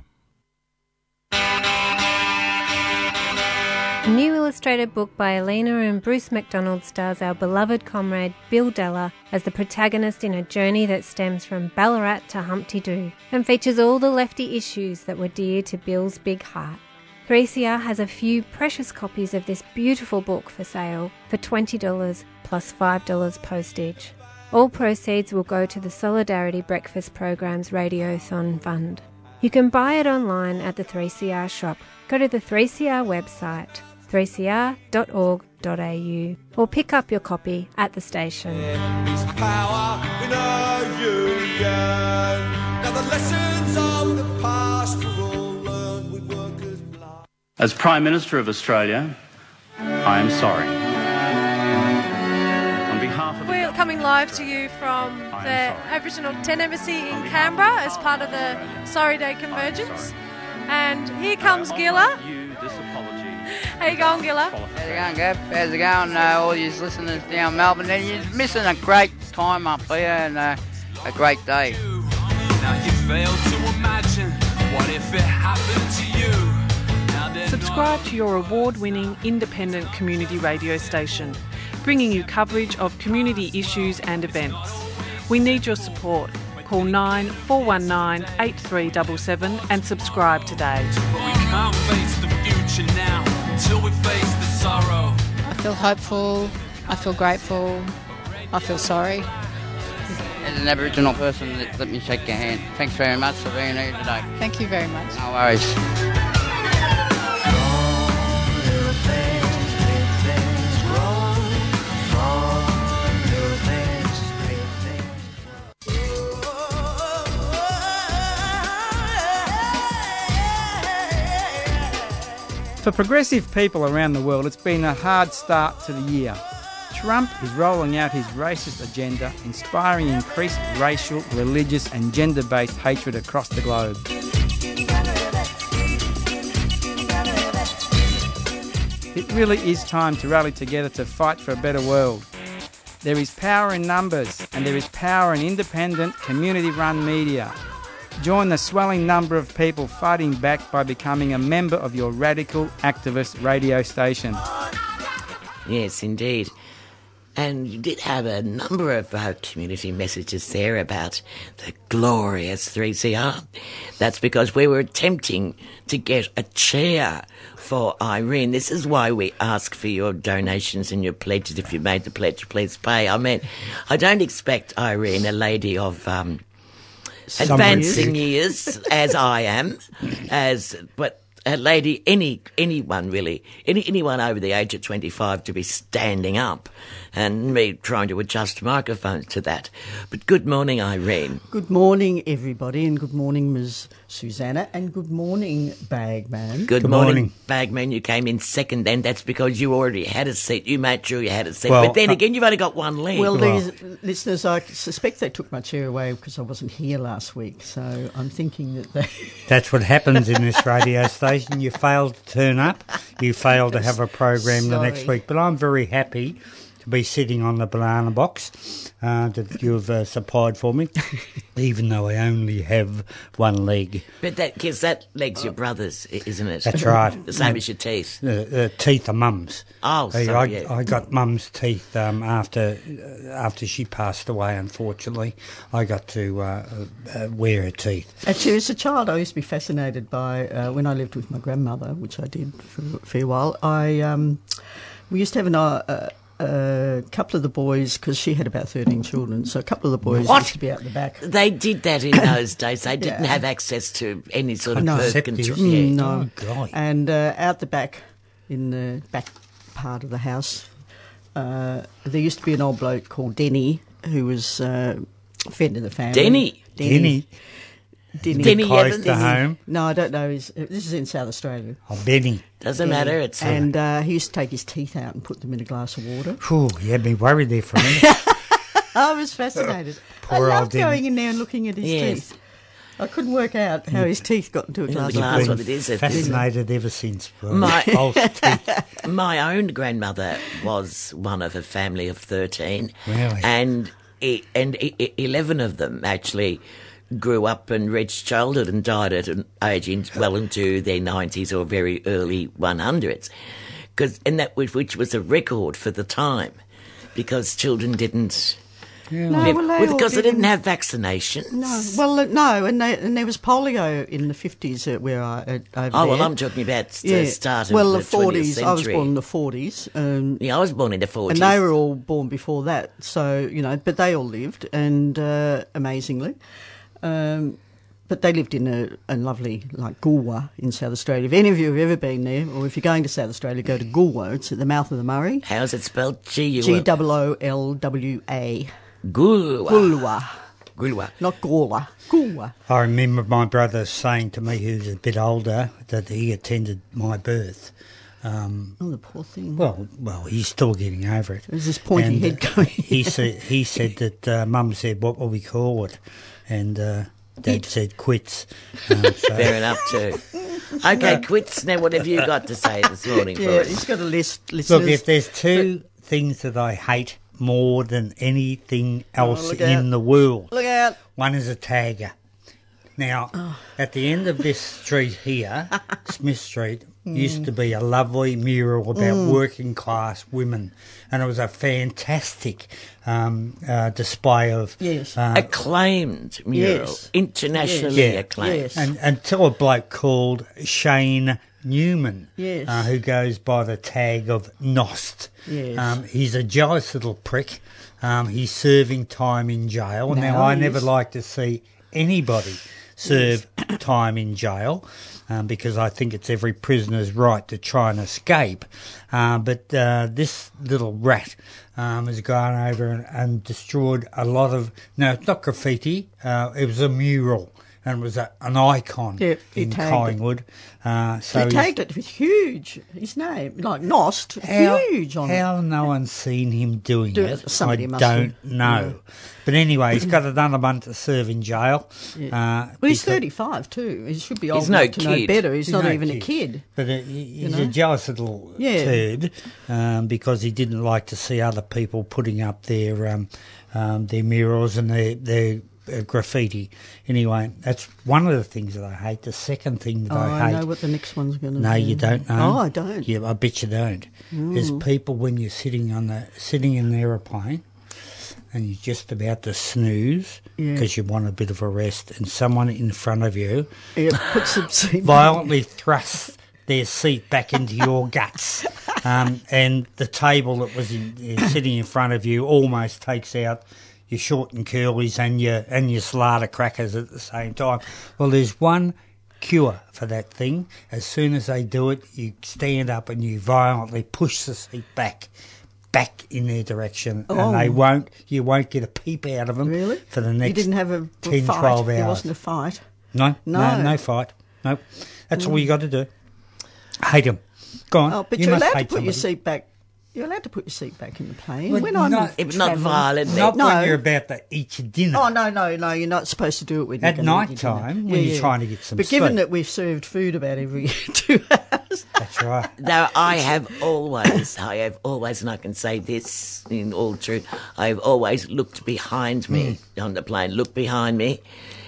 A new illustrated book by Elena and Bruce MacDonald stars our beloved comrade Bill Della as the protagonist in a journey that stems from Ballarat to Humpty Doo and features all the lefty issues that were dear to Bill's big heart. 3CR has a few precious copies of this beautiful book for sale for $20 plus $5 postage. All proceeds will go to the Solidarity Breakfast Program's Radiothon Fund. You can buy it online at the 3CR shop. Go to the 3CR website, 3cr.org.au, or pick up your copy at the station. power in our union. Now the lessons of the past were all learned with workers' blood. As Prime Minister of Australia, I am sorry. On behalf of We're coming live to you from the Aboriginal Tent Embassy in Canberra as part of the Sorry Day Convergence. And here comes Gilla. How you going, Gilla? How's it going, Gav? How's it going, uh, all you listeners down Melbourne? And you're missing a great time up here and uh, a great day. Now you fail to imagine what if it happened to you. Subscribe to your award winning independent community radio station, bringing you coverage of community issues and events. We need your support. Call 9419 8377 and subscribe today. But we can't face the future now until we face the sorrow. I feel hopeful. I feel grateful. I feel sorry. As an Aboriginal person, let, let me shake your hand. Thanks very much for being here today. Thank you very much. No worries. For progressive people around the world, it's been a hard start to the year. Trump is rolling out his racist agenda, inspiring increased racial, religious, and gender based hatred across the globe. It really is time to rally together to fight for a better world. There is power in numbers, and there is power in independent, community run media. Join the swelling number of people fighting back by becoming a member of your radical activist radio station. Yes, indeed. And you did have a number of uh, community messages there about the glorious 3CR. That's because we were attempting to get a chair for Irene. This is why we ask for your donations and your pledges. If you made the pledge, please pay. I mean, I don't expect Irene, a lady of um, advancing years. years, as I am, as but a lady, any anyone really, any anyone over the age of twenty five to be standing up, and me trying to adjust microphones to that. But good morning, Irene. Good morning, everybody, and good morning, Ms. Susanna, and good morning, Bagman. Good, morning, Bagman. You came in second, then that's because you already had a seat. You made sure you had a seat. Well, but then uh, again, you've only got one leg. Well, these listeners, I suspect they took my chair away because I wasn't here last week, so I'm thinking that they. That's what happens in this radio station. You fail to turn up, you fail to have a program the next week. But I'm very happy to be sitting on the banana box uh, that you've uh, supplied for me, even though I only have one leg. But that because that leg's your brother's, isn't it? That's right. the same as your teeth. The uh, teeth are mum's. Oh, I, sorry, I, yeah. I got mum's teeth um, after uh, after she passed away. Unfortunately, I got to uh, uh, wear her teeth. Actually, as a child, I used to be fascinated by uh, when I lived with my grandmother, which I did for a fair while. I um, we used to have an, uh, uh, a couple of the boys because she had about thirteen children, so a couple of the boys What? used to be out the back. They did that in those days. They didn't Yeah. have access to any sort of No. birth Septic. control. Mm, Yeah. no. Oh, And uh, out the back, in the back part of the house, uh, there used to be an old bloke called Denny who was uh, fed to the family. Denny? Denny? Denny. Denny Close Evans? to home? No, I don't know. He's, this is in South Australia. Oh, Benny. Doesn't Denny. matter. It's and uh, he used to take his teeth out and put them in a glass of water. Phew, you had me worried there for a minute. I was fascinated. Poor I loved Denny. going in there and looking at his Yes. teeth. I couldn't work out how his teeth got into a glass glass, of water. what it is, it- Fascinated ever since. My, False teeth. my own grandmother was one of a family of 13. Really? And, e- and e- e- 11 of them actually grew up and reached childhood and died at an age in, well into their 90s or very early 100s. Cause, and that was, which was a record for the time because children didn't No, live- well, they well, because they didn't didn't- have vaccinations. No, well, uh, no, and, they, and there was polio in the fifties uh, where I uh, over Oh, well. I'm talking about the start of well, the the 20th forties. I was born in the forties. Um, Yeah, I was born in the 40s. and they were all born before that. So you know, but they all lived, and uh, amazingly, um, but they lived in a, a lovely like Goolwa in South Australia. If any of you have ever been there, or if you're going to South Australia, go to Goolwa. It's at the mouth of the Murray. How's it spelled? G U G O O L W A. Goolwa. Goolwa. Goolwa. Not Gawla. Goolwa. I remember my brother saying to me, who's a bit older, that he attended my birth. Um, Oh, the poor thing. well, well, he's still getting over it. There's this pointy And, head uh, going. he said he said that uh, Mum said, "What will we call it?" And uh, Dad said, "Quits." Um, so- Fair enough, too. Okay, quits. Now, what have you got to say this morning for Yeah, us? he's got a list. Listeners. Look, if there's two things that I hate more than anything else Oh, in out. the world, Look out. one is a tagger. Now, Oh. at the end of this street here, Smith Street, used Mm. to be a lovely mural about Mm. working class women, and it was a fantastic um, uh, display of Yes. uh, Acclaimed mural. Yes. Internationally yeah, acclaimed. Yes. and until a bloke called Shane Newman, Yes. uh, who goes by the tag of Nost. Yes. Um, he's a jealous little prick. Um, he's serving time in jail. No, now, I never like to see anybody serve time in jail um, because I think it's every prisoner's right to try and escape. Uh, but uh, this little rat um, has gone over and, and destroyed a lot of. No, it's not graffiti. Uh, it was a mural. And was a, an icon Yeah, in. Collingwood. Uh, so he tagged it. It was huge. His name, like Nost, how, huge on it. how no one's seen him doing Do it, it. Somebody I must don't have. know. But anyway, he's got another month to serve in jail. Yeah. Uh, well, he's 35 too. He should be old He's no enough to know better. He's, He's not no even a kid. kid. But uh, he- he's know? a jealous little Yeah. turd um, because he didn't like to see other people putting up their um, um, their murals and their their uh, graffiti. Anyway, that's one of the things that I hate. The second thing that Oh, I hate. I know what the next one's going to No, be. No, you don't know. Oh, I don't. Yeah, I bet you don't. There's Mm. people when you're sitting on the sitting in the aeroplane and you're just about to snooze Yeah. because you want a bit of a rest, and someone in front of you Yeah, violently thrusts their seat back into your guts, um, and the table that was in, uh, sitting in front of you almost takes out your short and curlies and your and your slaughter crackers at the same time. Well, there's one cure for that thing. As soon as they do it, you stand up and you violently push the seat back. Back in their direction, Oh. and they won't. You won't get a peep out of them Really? for the next. You didn't have a 10, fight. 12 There hours. wasn't a fight. No, no, No. no, fight. Nope. That's all you mm. got to do. Hate them. Go on. Oh, but you are must allowed to put your seat back. You're allowed to put your seat back in the plane. Well, when I'm not- If not travelling- violently. Not No. when you're about to eat your dinner. Oh no, no, no! You're not supposed to do it when At you're gonna night time, when you're trying to get some But given sleep. that we've served food about every two hours, That's right. Though I have always, I have always, and I can say this in all truth, I have always looked behind me Hmm. on the plane, looked behind me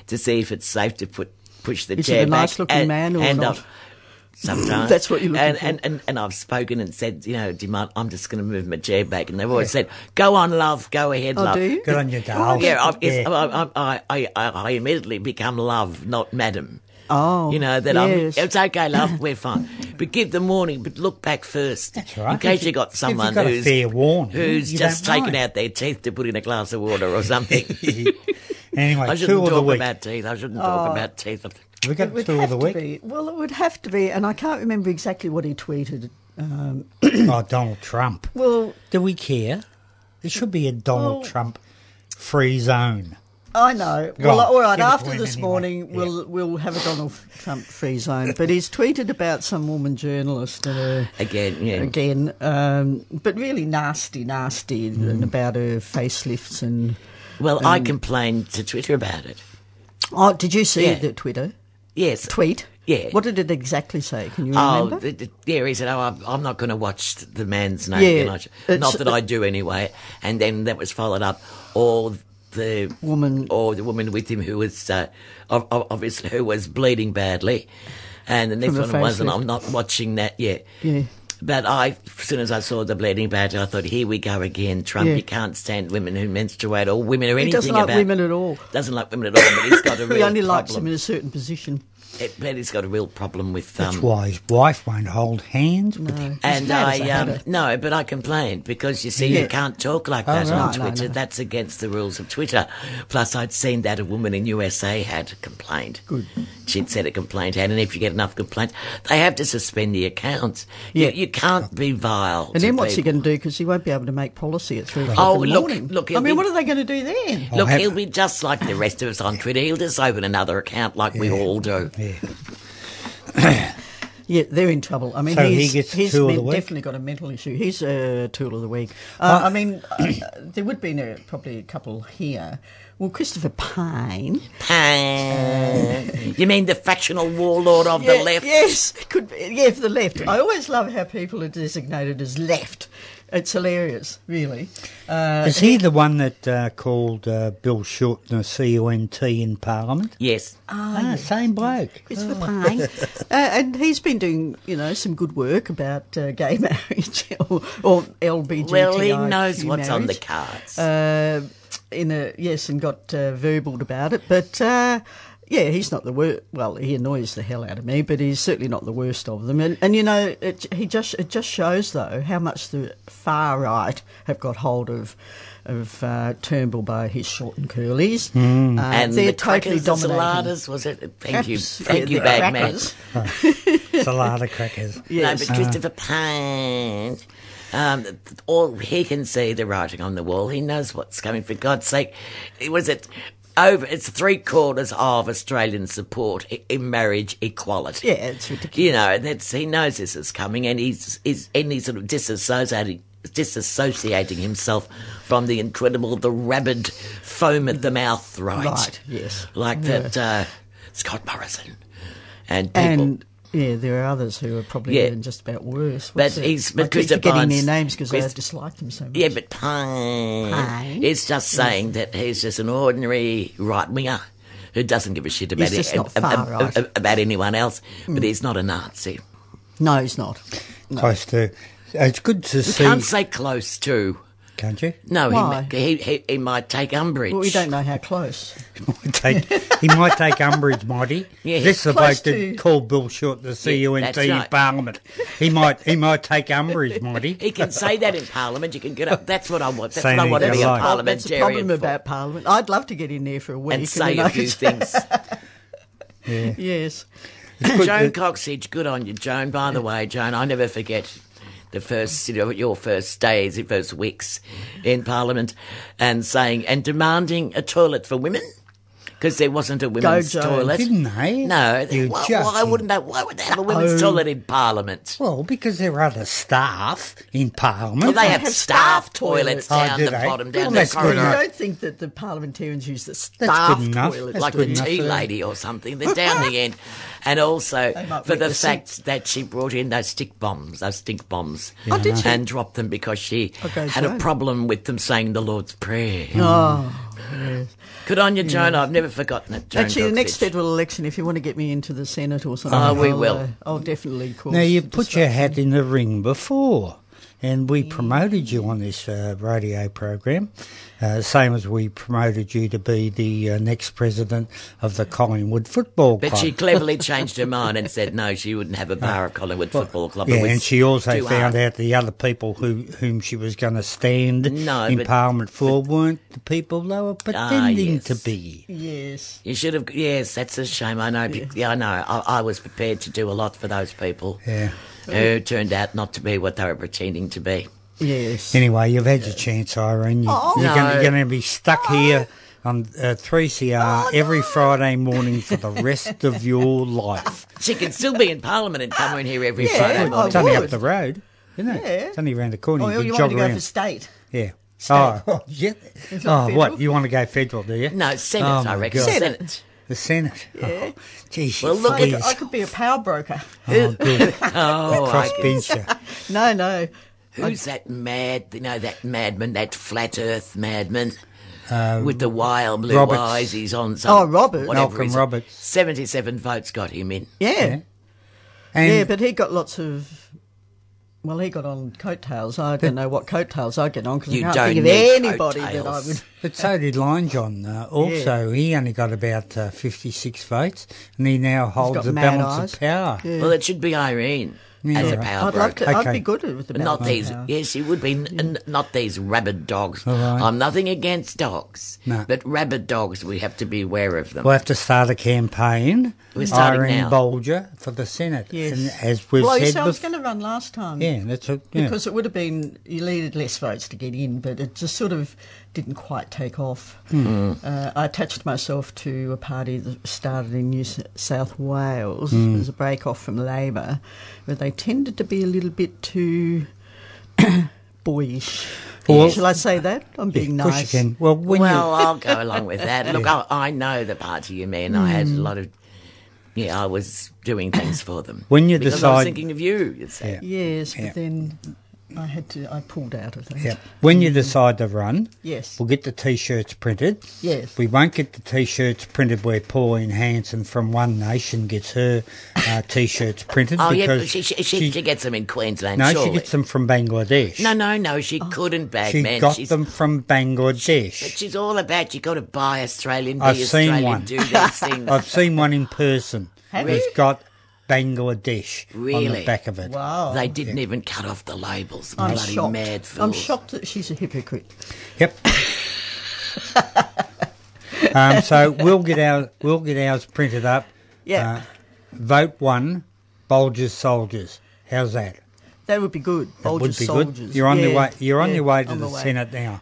to see if it's safe to put push the Is it chair a back. nice-looking and- man or and not? I've- Sometimes That's what you're looking and, for. And, and and I've spoken and said, you know, do you mind? I'm just going to move my chair back, and they've always said, "Go on, love, go ahead, Oh, love." do you? Good on you, darling. Yeah, I've, Yeah. I, I, I, I, I immediately become love, not madam. oh, You know that yes. I'm. It's okay, love. We're fine. But give the warning. But look back first. That's right. In case If you got if someone you've got a who's fair warning, who's just don't taken out their teeth to put in a glass of water or something. Anyway, I shouldn't talk about teeth. I shouldn't Oh. talk about teeth. We got It would two of the week. be. Well, it would have to be, and I can't remember exactly what he tweeted. Um, oh, Donald Trump. well, Do we care? There should be a Donald Well- Trump free zone. I know. Go well, on, all right. give it to After this anyway. morning, we'll we'll have a Donald Trump free zone. But he's tweeted about some woman journalist uh, Again, yeah. again, um, but really nasty, nasty, Mm. and about her facelifts and. Well, I Um, complained to Twitter about it. Oh, did you see Yeah. the Twitter Yes. tweet? Yeah. What did it exactly say? Can you Oh, remember? the, the, yeah, he said, oh, I'm, I'm not going to watch the man's name. Yeah, and I sh- not that I do anyway. And then that was followed up, or the woman, or the woman with him who was, uh, ob- ob- obviously, who was bleeding badly. And the next one was, and. I'm not watching that yet. yeah. But I, as soon as I saw the bleeding badge, I thought, here we go again. Trump, Yeah. you can't stand women who menstruate or women or He anything doesn't like about. women at all. Doesn't like women at all, but he's got a He real only likes them in a certain position. It, but he's got a real problem with. That's Um, why his wife won't hold hands. with him. and mad as I a um, no, but I complained because you see, Yeah. you can't talk like Oh, that on. No, no, Twitter. no. That's against the rules of Twitter. Plus, I'd seen that a woman in USA had complained. Good. She'd said a complaint had, and if you get enough complaints, they have to suspend the accounts. Yeah. You, you can't be vile. And then what's he going to do? Because he won't be able to make policy at three o'clock Oh, in the look, morning. look, I mean, be- what are they going to do then? Look, have- he'll be just like the rest of us on Twitter. He'll just open another account like we all do. Yeah. Yeah, they're in trouble. I mean, So he he's, gets he's tool of men- the week? definitely got a mental issue. He's a tool of the week. Uh, Well- I mean, uh, there would be a, probably a couple here. Well, Christopher Pyne. Pyne. you mean the factional warlord of Yeah, the left? Yes, could be, yeah, for the left. I always love how people are designated as left. It's hilarious, really. Uh, Is he the one that uh, called uh, Bill Shorten a CUNT in Parliament? Yes. Ah, same bloke. Christopher Oh. Pyne. uh, and he's been doing, you know, some good work about uh, gay marriage or, or LBGTI. Well, he knows what's on the cards. Uh, in a yes, and got uh, verbaled about it, but. Uh, yeah, he's not the worst. Well, he annoys the hell out of me, but he's certainly not the worst of them. And, and you know, it, he just it just shows though how much the far right have got hold of of uh, Turnbull by his short and curlies. Hmm. Uh, and they're the totally crackers, the dominating. saladas, was it? Thank you, thank yeah, you, the bag man. crackers. Salada crackers. Yes. No, but Christopher Pyne, um, all he can see the writing on the wall. He knows what's coming. For God's sake, it was it over. It's three quarters of Australian support in marriage equality. Yeah, it's ridiculous. You know, that's he knows this is coming, and he's he's and he's sort of disassociating disassociating himself from the incredible, the rabid foam at the mouth, right? Right, yes. like Yeah. that uh, Scott Morrison and people. And yeah, there are others who are probably Yeah. even just about worse. But What's it? he's- I keep Christopher forgetting their names because I Chris- dislike them so much. Yeah, but Pine, Pine? it's just saying that he's just an ordinary right winger who doesn't give a shit about, He's just it- not ab- far ab- right. ab- about anyone else. But Mm. he's not a Nazi. no, he's not. No. Close to. It's good to You see. can't say close to. Can't you? No, Why? he, he, he he might take umbrage. Well, we don't know how close. take, he might take umbrage, might he? Yeah, this is the close bloke to- that called Bill Short the CUNT that's in right. Parliament. He might he might take umbrage, might he? He can say that in Parliament. You can get up. That's what I want. That's Say what I want to anything be a you like. Oh, that's the parliamentarian problem for. about Parliament. I'd love to get in there for a week and say then a I few things. Yeah. yes. Joan Coxsedge, good on you, Joan. By the way, Joan, I never forget the first, you know, your first days, your first weeks in Parliament, and saying and demanding a toilet for women because there wasn't a women's Joan. toilet. Didn't they? No, You why, just- why wouldn't they? Why would they have a women's No. toilet in Parliament? Well, because there are other staff in Parliament. Well, they have, have staff staff toilets toilets. Oh, down do the they? bottom, Well, the that's good You corridor. enough. don't think that the parliamentarians use the staff enough. toilet? That's like the enough tea lady or something. They're down the end. And also for the the fact that she brought in those stick bombs, those stink bombs, Oh, did she? and dropped them because she oh, Okay, had a problem with them saying the Lord's Prayer. Oh, yes. Good on you, Joan. I've never forgotten it, Joan. Actually, the next Coxsedge. federal election, if you want to get me into the Senate or something, Oh, we I'll, will. Uh, I'll definitely call. Now you put your hat in the ring before, and we promoted you on this uh, radio program, uh, same as we promoted you to be the uh, next president of the Collingwood Football Club. But she cleverly changed her mind and said no, she wouldn't have a bar of Collingwood Football Club. Yeah, and she also found hard. out the other people who whom she was going to stand No, in but- Parliament for weren't the people they were pretending yes. to be. Yes. You should have. Yes, that's a shame. I know. bec- Yeah, I know. I, I was prepared to do a lot for those people Yeah. Who turned out not to be what they were pretending to be. Yes. Anyway, you've had your chance, Irene. You, Oh. you're No. going to be stuck here on uh, 3CR every Friday morning for the rest of your life. She can still be in Parliament and come in here every Yeah, Friday I morning. it's only up the road, isn't it? Yeah. It's only around the corner. Oh, you you can want jog to go around. for state? yeah. State. Oh, yeah. Oh, not what? You want to go federal, do you? No, Senate, Oh, I my reckon. God. Senate. The Senate. Yeah. Oh, geez, Well, look at- I could be a power broker. Oh, good. Oh, I can- Crossbencher. No, no. Who's that mad, you know, that madman, that flat earth madman Uh, with the wild blue Roberts. eyes? He's on some. Oh, Robert. Malcolm Roberts. 77 votes got him in. Yeah. Yeah. yeah. But he got lots of. Well, he got on coattails. I don't know what coattails I get on because I You can't don't think of need anybody that I coattails. would. But so did Line John. Uh, also, he only got about uh, 56 votes, and he now holds got the mad balance eyes. of power. Yeah. Well, it should be Irene. Yeah, as a right. power I'd love broker. to. I'd Okay. be good with the not these. Power. Yes, you would be. N- n- not these rabid dogs. All right. I'm nothing against dogs, No. but rabid dogs. We have to be aware of them. We'll have to start a campaign. We're starting Irene now. Bolger for the Senate. Yes. And as we've well, said see, I was going to run last time. Yeah, that's a, yeah. Because it would have been, you needed less votes to get in, but it just sort of didn't quite take off. Hmm. Uh, I attached myself to a party that started in New South Wales Hmm. as a break off from Labor, where they tended to be a little bit too boyish. Well- Shall I say that? I'm being of course nice. you can. Well, when well, you, I'll go along with that. Look, I, I know the party you mean. I had a Hmm. lot of. Yeah, I was doing things for them. When you because I was thinking of you. You see. Yeah. Yes, but then I had to, I pulled out of that. yeah, when you decide to run, Yes. we'll get the t-shirts printed. Yes. We won't get the t-shirts printed where Pauline Hanson from One Nation gets her uh, t-shirts printed. Oh yeah, because she, she, she, she gets them in Queensland. no, surely. she gets them from Bangladesh. No, no, no. She couldn't bag she man. got she's, them from Bangladesh. But she's all about you got to buy Australian, be I've seen Australian, one. do these things. I've seen one in person. Have It's you? got Bangladesh on Really? the back of it. Wow. They didn't even cut off the labels. I'm Bloody shocked. mad fools. I'm shocked that she's a hypocrite. Yep. um, so we'll get our we'll get ours printed up. Yeah. Uh, vote one, Bolgers Soldiers. How's that? That would be good. That would Bolgers be soldiers. good. You're on yeah, your way. You're on yeah, your way to on the way. Senate now.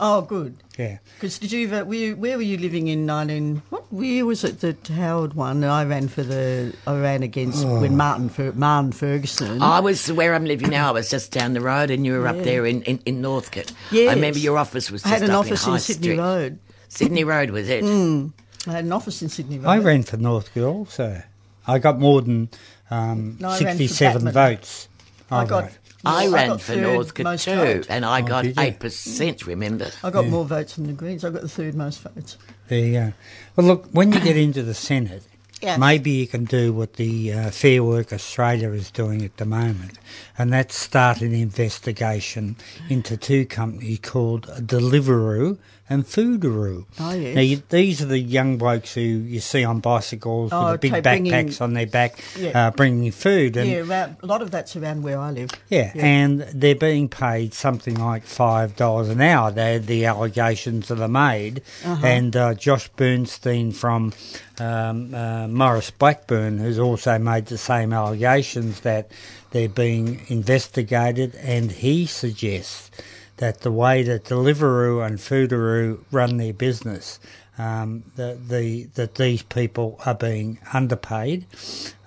Oh, good. Yeah. Because did you, vote- were you? Where were you living in 19? What year was it? that Howard one. I ran for the. I ran against Oh. when Martin Fer, Martin Ferguson. I was where I'm living now. I was just down the road, and you were Yeah. up there in, in, in Northcote. Yes. I remember your office was I had an up office in, in, Sydney Street. Road. Sydney Road was it? Mm. I had an office in Sydney Road. I ran for Northcote also. I got more than um, No, I ran for 67 votes. I Oh, got. Right. I I ran got for third Northcote too, vote. and I Oh, got eight percent. Remember? I got Yeah. more votes than the Greens. I got the third most votes. There you go. Well, look, when you get into the Senate, Yeah. maybe you can do what the uh, Fair Work Australia is doing at the moment, and that's start an investigation into two companies called Deliveroo and Foodaroo. Oh, yes. Now, you, these are the young blokes who you see on bicycles Oh, with the big okay, bringing- backpacks on their back, Yeah. uh, bringing food. And yeah, around, a lot of that's around where I live. yeah, Yeah. and they're being paid something like five dollars an hour. They're the allegations that are made, Uh-huh. and uh, Josh Bornstein from um, uh, Maurice Blackburn has also made the same allegations that they're being investigated, and he suggests that the way that Deliveroo and Foodaroo run their business. Um, the, the that these people are being underpaid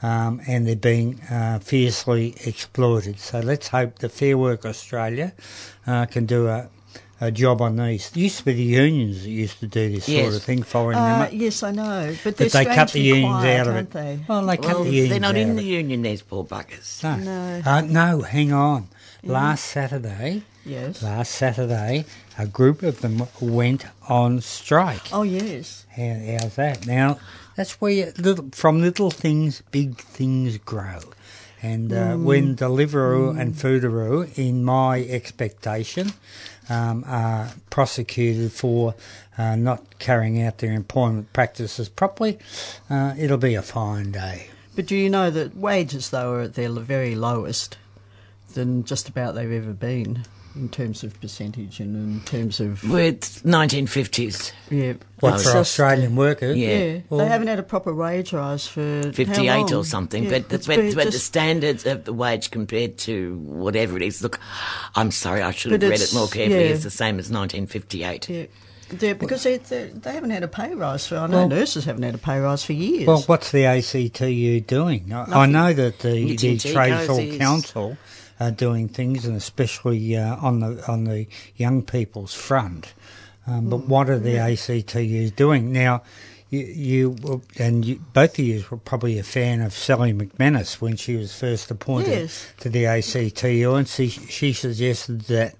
um, and they're being uh, fiercely exploited. So let's hope the Fair Work Australia uh, can do a, a job on these. There used to be the unions that used to do this sort of thing, following Uh, them up. yes, I know, but they're But they cut the unions quiet, out of aren't it. They? Well, they cut the unions they're not out in the union. These poor buggers. No. No. Uh, no, hang on. Last Saturday, Yes. last Saturday, a group of them went on strike. Oh yes. How, how's that? Now, that's where you, little, from little things, big things grow. And uh, Mm. when Deliveroo and Foodaroo, in my expectation, um, are prosecuted for uh, not carrying out their employment practices properly, uh, it'll be a fine day. But do you know that wages, though, are at their very lowest than just about they've ever been in terms of percentage and in terms of With 1950s. yeah. What, It's for just- Australian workers? Yeah. Yeah, Well- they haven't had a proper wage rise for how 58 or something, Yeah, but, it's but, been but the standards of the wage compared to whatever it is. Look, I'm sorry, I should have read it more carefully. yeah. It's the same as 1958. yeah, they're, because they, they they haven't had a pay rise for. I know Well- nurses haven't had a pay rise for years. Well, what's the ACTU doing? I, I know that the, the Trades Hall. Council are doing things, and especially uh, on the on the young people's front. Um, but what are the ACTUs doing now? You, you and you, both of you were probably a fan of Sally McManus when she was first appointed Yes. to the ACTU, and she, she suggested that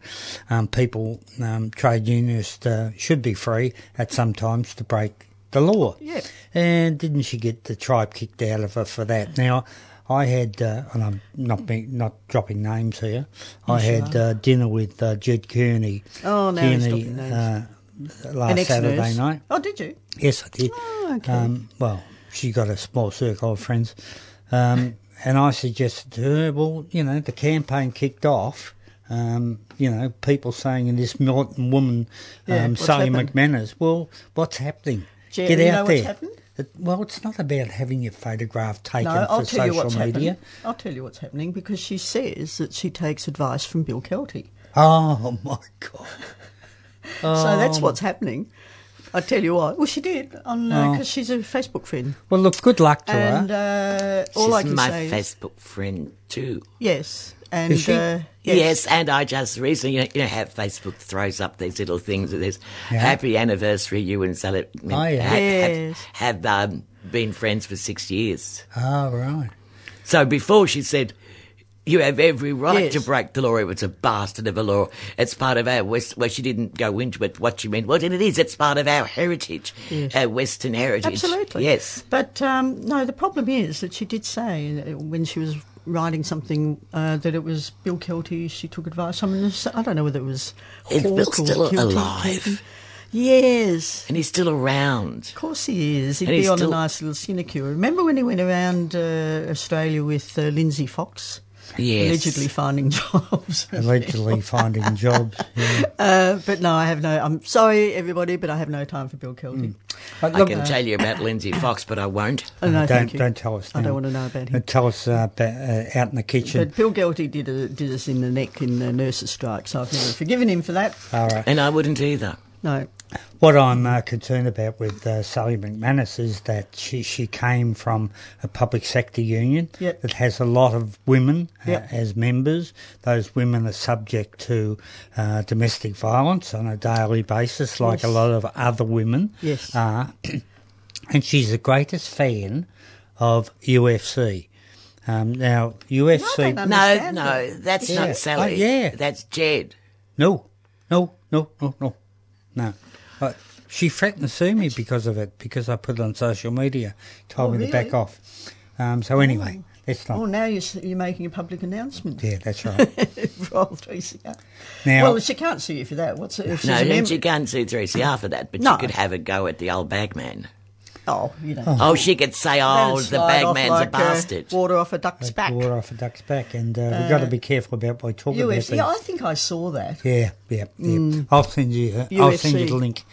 um, people, um, trade unionists, uh, should be free at some times to break the law. Yeah. And didn't she get the tribe kicked out of her for that? Now, I had, uh, and I'm not being, not dropping names here. I Yes, you had uh, dinner with uh, Ged Kearney. Oh, he's Kearney, uh, last Saturday night. Oh, did you? Yes, I did. Oh, okay. Um, well, she got a small circle of friends. Um, and I suggested to her, well, you know, the campaign kicked off. Um, you know, people saying in this militant woman, Yeah, um, Sally happened? McManus. Well, what's happening? Jen, Get you out there. What's happened? It- well, it's not about having your photograph taken No, for I'll tell you social what's media. happening. I'll tell you what's happening because she says that she takes advice from Bill Kelty. Oh my god! So that's Oh. what's happening. I tell you what. Well, she did on Oh. because she's a Facebook friend. Well, look, good luck to and her. uh, all She's I can my say is Facebook friend too. yes, and Is she? Uh, yes. and I just recently, you know, you know how Facebook throws up these little things. There's Yeah. happy anniversary, you and Sally Oh, yeah. have, Yes. have, have um, been friends for six years. Oh, right. So before she said, you have every right Yes. to break the law. It was a bastard of a law. It's part of our West, well, she didn't go into it, what she meant. Well, and it is. It's part of our heritage, Yes. our Western heritage. Absolutely. Yes. But um, no, the problem is that she did say when she was writing something uh, that it was Bill Kelty she took advice. And this- I don't know whether it was Is Bill still Kelty, alive? Yes. And he's still around. Of course he is. He'd And be on still- a nice little sinecure. Remember when he went around uh, Australia with uh, Lindsay Fox? Yes. Allegedly finding jobs. Allegedly finding jobs. Yeah. Uh, but no, I have no. I'm sorry, everybody, but I have no time for Bill Kelty. But I look, can tell you about Lindsay Fox, but I won't. Oh, no, don't thank you. don't tell us. I don't want to know about him. Uh, Tell us uh, about, uh, out in the kitchen. But Bill Kelty did, a, did us in the neck in the nurses' strike, so I've never forgiven him for that. All right. And I wouldn't either. No. What I'm uh, concerned about with uh, Sally McManus is that she, she came from a public sector union Yep. that has a lot of women uh, Yep. as members. Those women are subject to uh, domestic violence on a daily basis, like a lot of other women Yes. are. and she's the greatest fan of UFC. Um, now, UFC. don't No, no, that's Yeah. not Sally. Oh, yeah. That's Ged. No, no, no, no, no, no. Uh, she threatened to sue me because of it, because I put it on social media. Told Oh, me to back off. Um, so anyway, that's not. Oh, now you're, you're making a public announcement. Yeah, that's right. Roll 3CR. Now- well, she can't sue you for that. What's it? If No, a she can't sue 3CR for that, but No. she could have a go at the old bagman. Oh, you know. Oh, she could say, That'd oh, the slide off bagman's like, a bastard. Uh, water off a duck's Like back. water off a duck's back, and uh, we've got to Uh, be careful about what we talk about. UFC. I think I saw that. Yeah, yeah, yeah. Mm. I'll send you. Uh, I'll send you the link.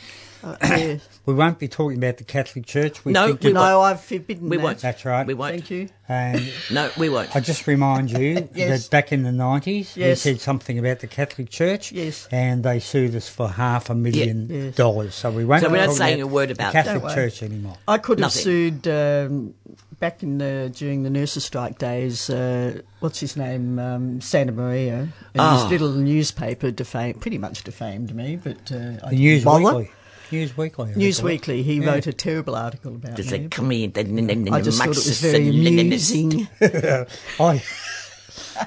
Uh, yeah. We won't be talking about the Catholic Church. We No, think we that- no, I've forbidden We that. won't. That's right. We won't. Thank you. And No, we won't. I just remind you Yes. that back in the 90s, we said something about the Catholic Church. Yes. And they sued us for half a million Yes. dollars. So we won't So be we're not saying about a word about the Catholic Don't. Church anymore. I could have Nothing. sued um, back in the during the nurses' strike days. Uh, what's his name? Um, Santamaria. And Oh. his little newspaper defamed, pretty much defamed me. But uh, I The News. Weekly. News Weekly. I think News. Weekly. He Yeah. wrote a terrible article about Just me. say, come here. then- then- then I just thought it was very amusing. I,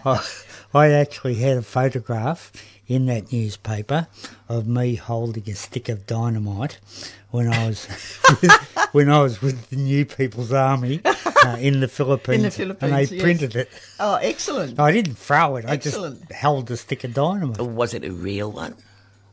I, I actually had a photograph in that newspaper of me holding a stick of dynamite when I was when I was with the New People's Army uh, in the Philippines. and Philippines, they yes. printed it. Oh, excellent. I didn't throw it. I Excellent. just held the stick of dynamite. Or was it a real one?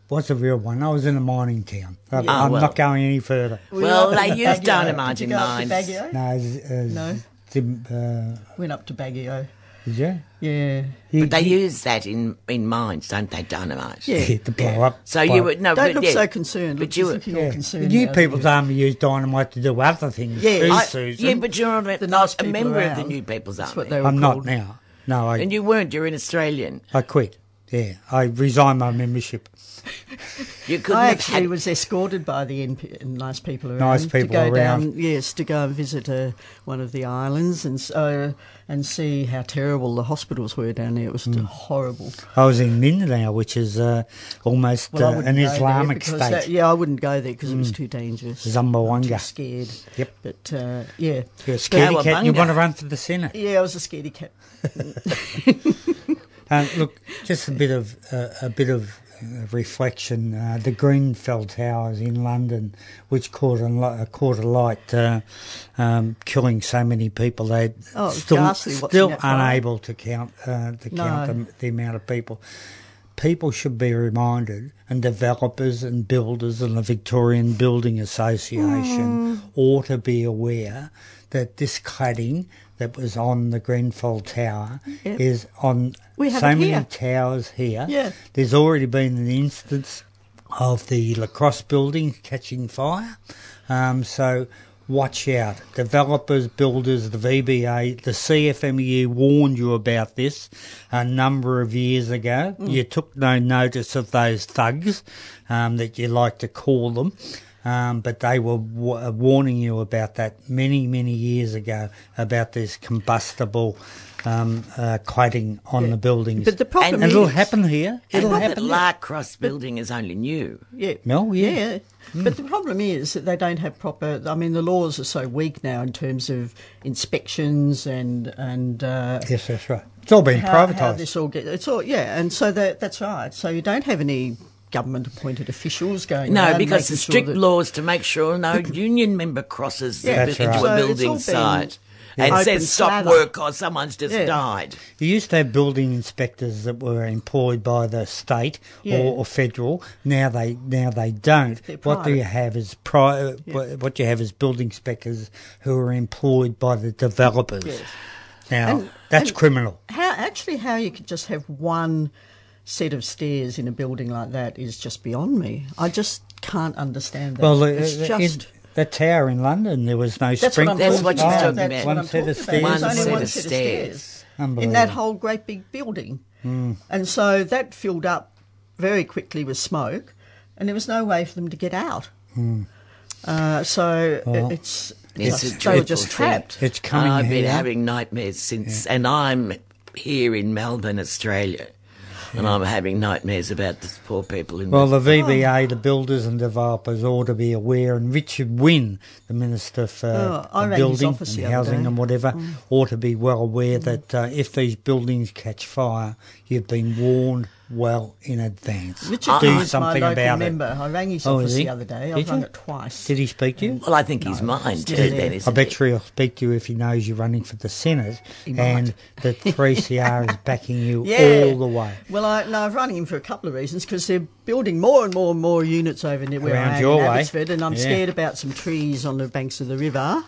What's a real one? I was in a mining town. I- Yeah. I'm Oh, well. not going any further. Were you Well, up they to use Baguio? dynamite Did you in go up to mines. No, it's, uh, No. Dim, uh, Went up to Baguio. did you? Yeah. But they use that in, in mines, don't they? Dynamite. Yeah. to blow up. So blow you up. would no, Don't but look yeah. so concerned. But you as were- if you're Yeah. concerned. The New People's it. Army use dynamite to do other things Yeah, too, I- Susan. Yeah, but you're a, The nice a people member of the New People's That's Army. what they were I'm not now. No, I, And you weren't. You're an Australian. I quit. Yeah, I resigned my membership. You couldn't I actually had. was escorted by the NP, nice people around. Nice to people go around. Down, yes, to go and visit uh, one of the islands and so and see how terrible the hospitals were down there. It was Hmm. horrible. I was in Mindanao, which is uh, almost Well, uh, an Islamic state. that- yeah, I wouldn't go there because it was too dangerous. Zamboanga. Too scared. Yep. But uh, yeah, You're a scaredy cat you want to run for the Senate. yeah, I was a scaredy cat. Uh, look, just a bit of uh, a bit of uh, reflection. Uh, the Grenfell Towers in London, which caught a, li- caught a light, uh, um, killing so many people. They Oh, still still unable to count uh, to count No. the, the amount of people. people should be reminded, and developers and builders and the Victorian Building Association Mm. ought to be aware that this cladding that was on the Grenfell Tower Yep. is on We have so many towers here. Yeah. There's already been an instance of the lacrosse building catching fire. Um, so watch out. Developers, builders, the VBA, the CFMU warned you about this a number of years ago. Mm. You took no notice of those thugs um, that you like to call them. Um, but they were wa- warning you about that many, many years ago about this combustible um, uh, cladding on the buildings. But the problem and it'll happen here. It'll the happen. here. Lacrosse building is only new. Yeah. No, yeah. But the problem is that they don't have proper. I mean, the laws are so weak now in terms of inspections and and. Uh, Yes, that's right. It's all been how, How privatised. this all get, it's all yeah, and so that that's right. So you don't have any government appointed officials going. No, because the strict that- laws to make sure no union member crosses Yeah, That's into right. a building all been site and open says stop slather. work or someone's just Yeah. died. You used to have building inspectors that were employed by the state Yeah. or, or federal. Now they now they don't. What do you have is pri- uh, Yeah. what- What you have is building inspectors who are employed by the developers. Yes. Now And- that's and criminal. How actually how you could just have one set of stairs in a building like that is just beyond me. I just can't understand that. Well, uh, it's uh, just. in the tower in London, there was no That's what I'm sprinkles. That's what talking she's about. talking about. One set of talking stairs. One set one of set of stairs. stairs in that whole great big building, Mm. and so that filled up very quickly with smoke, and there was no way for them to get out. Mm. Uh, so Well, it's, It's just- they were dreadful just thing. trapped. It's coming I've been having nightmares since, and I'm here in Melbourne, Australia, and I'm having nightmares about the poor people in the. Well, the the VBA, the builders and developers ought to be aware, and Richard Wynne, the Minister for Oh, I the Building and the Housing day. and whatever, Mm. ought to be well aware that uh, if these buildings catch fire, you've been warned well in advance. Richard Do Wynne is my local about member. it. I rang his Oh, office is the other day. Did I've rung you? it twice. Did he speak to you? Well, I think he's mine too. Yeah. Then I isn't bet he? sure he'll speak to you if he knows you're running for the Senate and that 3CR is backing you Yeah. all the way. Well, I, no, I've run him for a couple of reasons because they're building more and more and more units over near where Around I am your in way. Abbotsford, and I'm Yeah. scared about some trees on the banks of the river.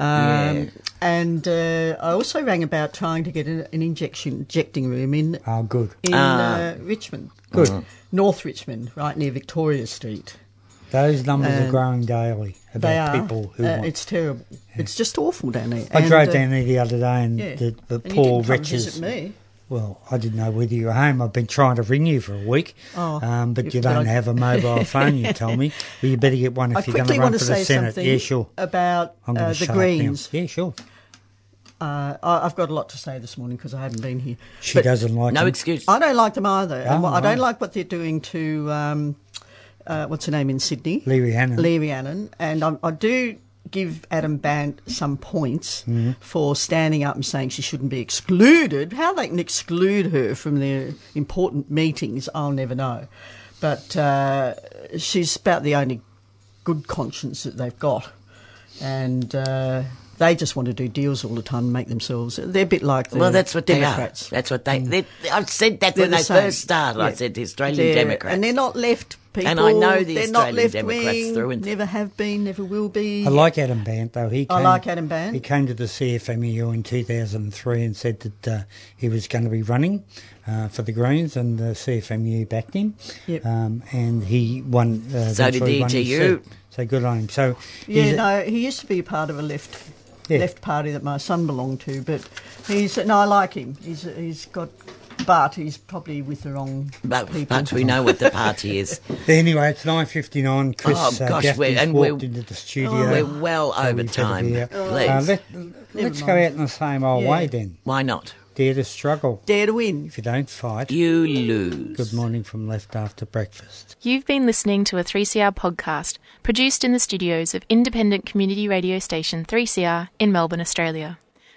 Um, Yeah. And uh, I also rang about trying to get an, an injection injecting room in Oh, good. in Ah. uh, Richmond, Good. North Richmond, right near Victoria Street. Those numbers are Um, growing daily about They are. people who uh, want. It's terrible. It's just awful down there. I And, drove uh, down there the other day and yeah. the, the And you poor didn't come wretches. Visit me. Well, I didn't know whether you were home. I've been trying to ring you for a week, Oh, um, but you- you don't I- have a mobile phone. You tell me. Well, you better get one if I you're going to run want for to the say Senate. something Yeah, sure. about I'm uh, the Greens. Yeah, sure. Uh, I- I've got a lot to say this morning because I haven't been here. She But doesn't like No them. excuse. I don't like them either. and Oh, what- I don't right. like what they're doing to um, uh, what's her name in Sydney, Lee Rhiannon. Lee Rhiannon, and I, I do give Adam Bandt some points Mm-hmm. for standing up and saying she shouldn't be excluded. How they can exclude her from their important meetings, I'll never know. But uh, she's about the only good conscience that they've got, and. Uh, they just want to do deals all the time and make themselves. They're a bit like the Well, that's what Democrats. they are. That's what they. they I've said that They're when the they same. first started. I said the Australian They're- Democrats. And they're not left people. And I know the they're not Australian left Democrats wing, through and through. Never have been, never will be. I like Adam Bandt though. He I came, like Adam Bandt. He came to the CFMEU in 2003 and said that uh, he was going to be running uh, for the Greens, and the CFMU backed him. Yep. Um, and he won. Uh, So did the won ETU. So good on him. So Yeah, he's no, he used to be a part of a left Yeah. left party that my son belonged to, but he's no, I like him. He's he's got, but he's probably with the wrong but, people. but we know what the party is. Anyway, it's nine fifty nine. Chris Oh, uh, gosh, Gaffney's we're- and walked we're- into the studio. Oh, we're well so over we time. Please. Uh, let, let's go out in the same old Yeah. way then. Why not? Dare to struggle. Dare to win. If you don't fight, You lose. good morning from left after breakfast. You've been listening to a 3CR podcast produced in the studios of independent community radio station 3CR in Melbourne, Australia.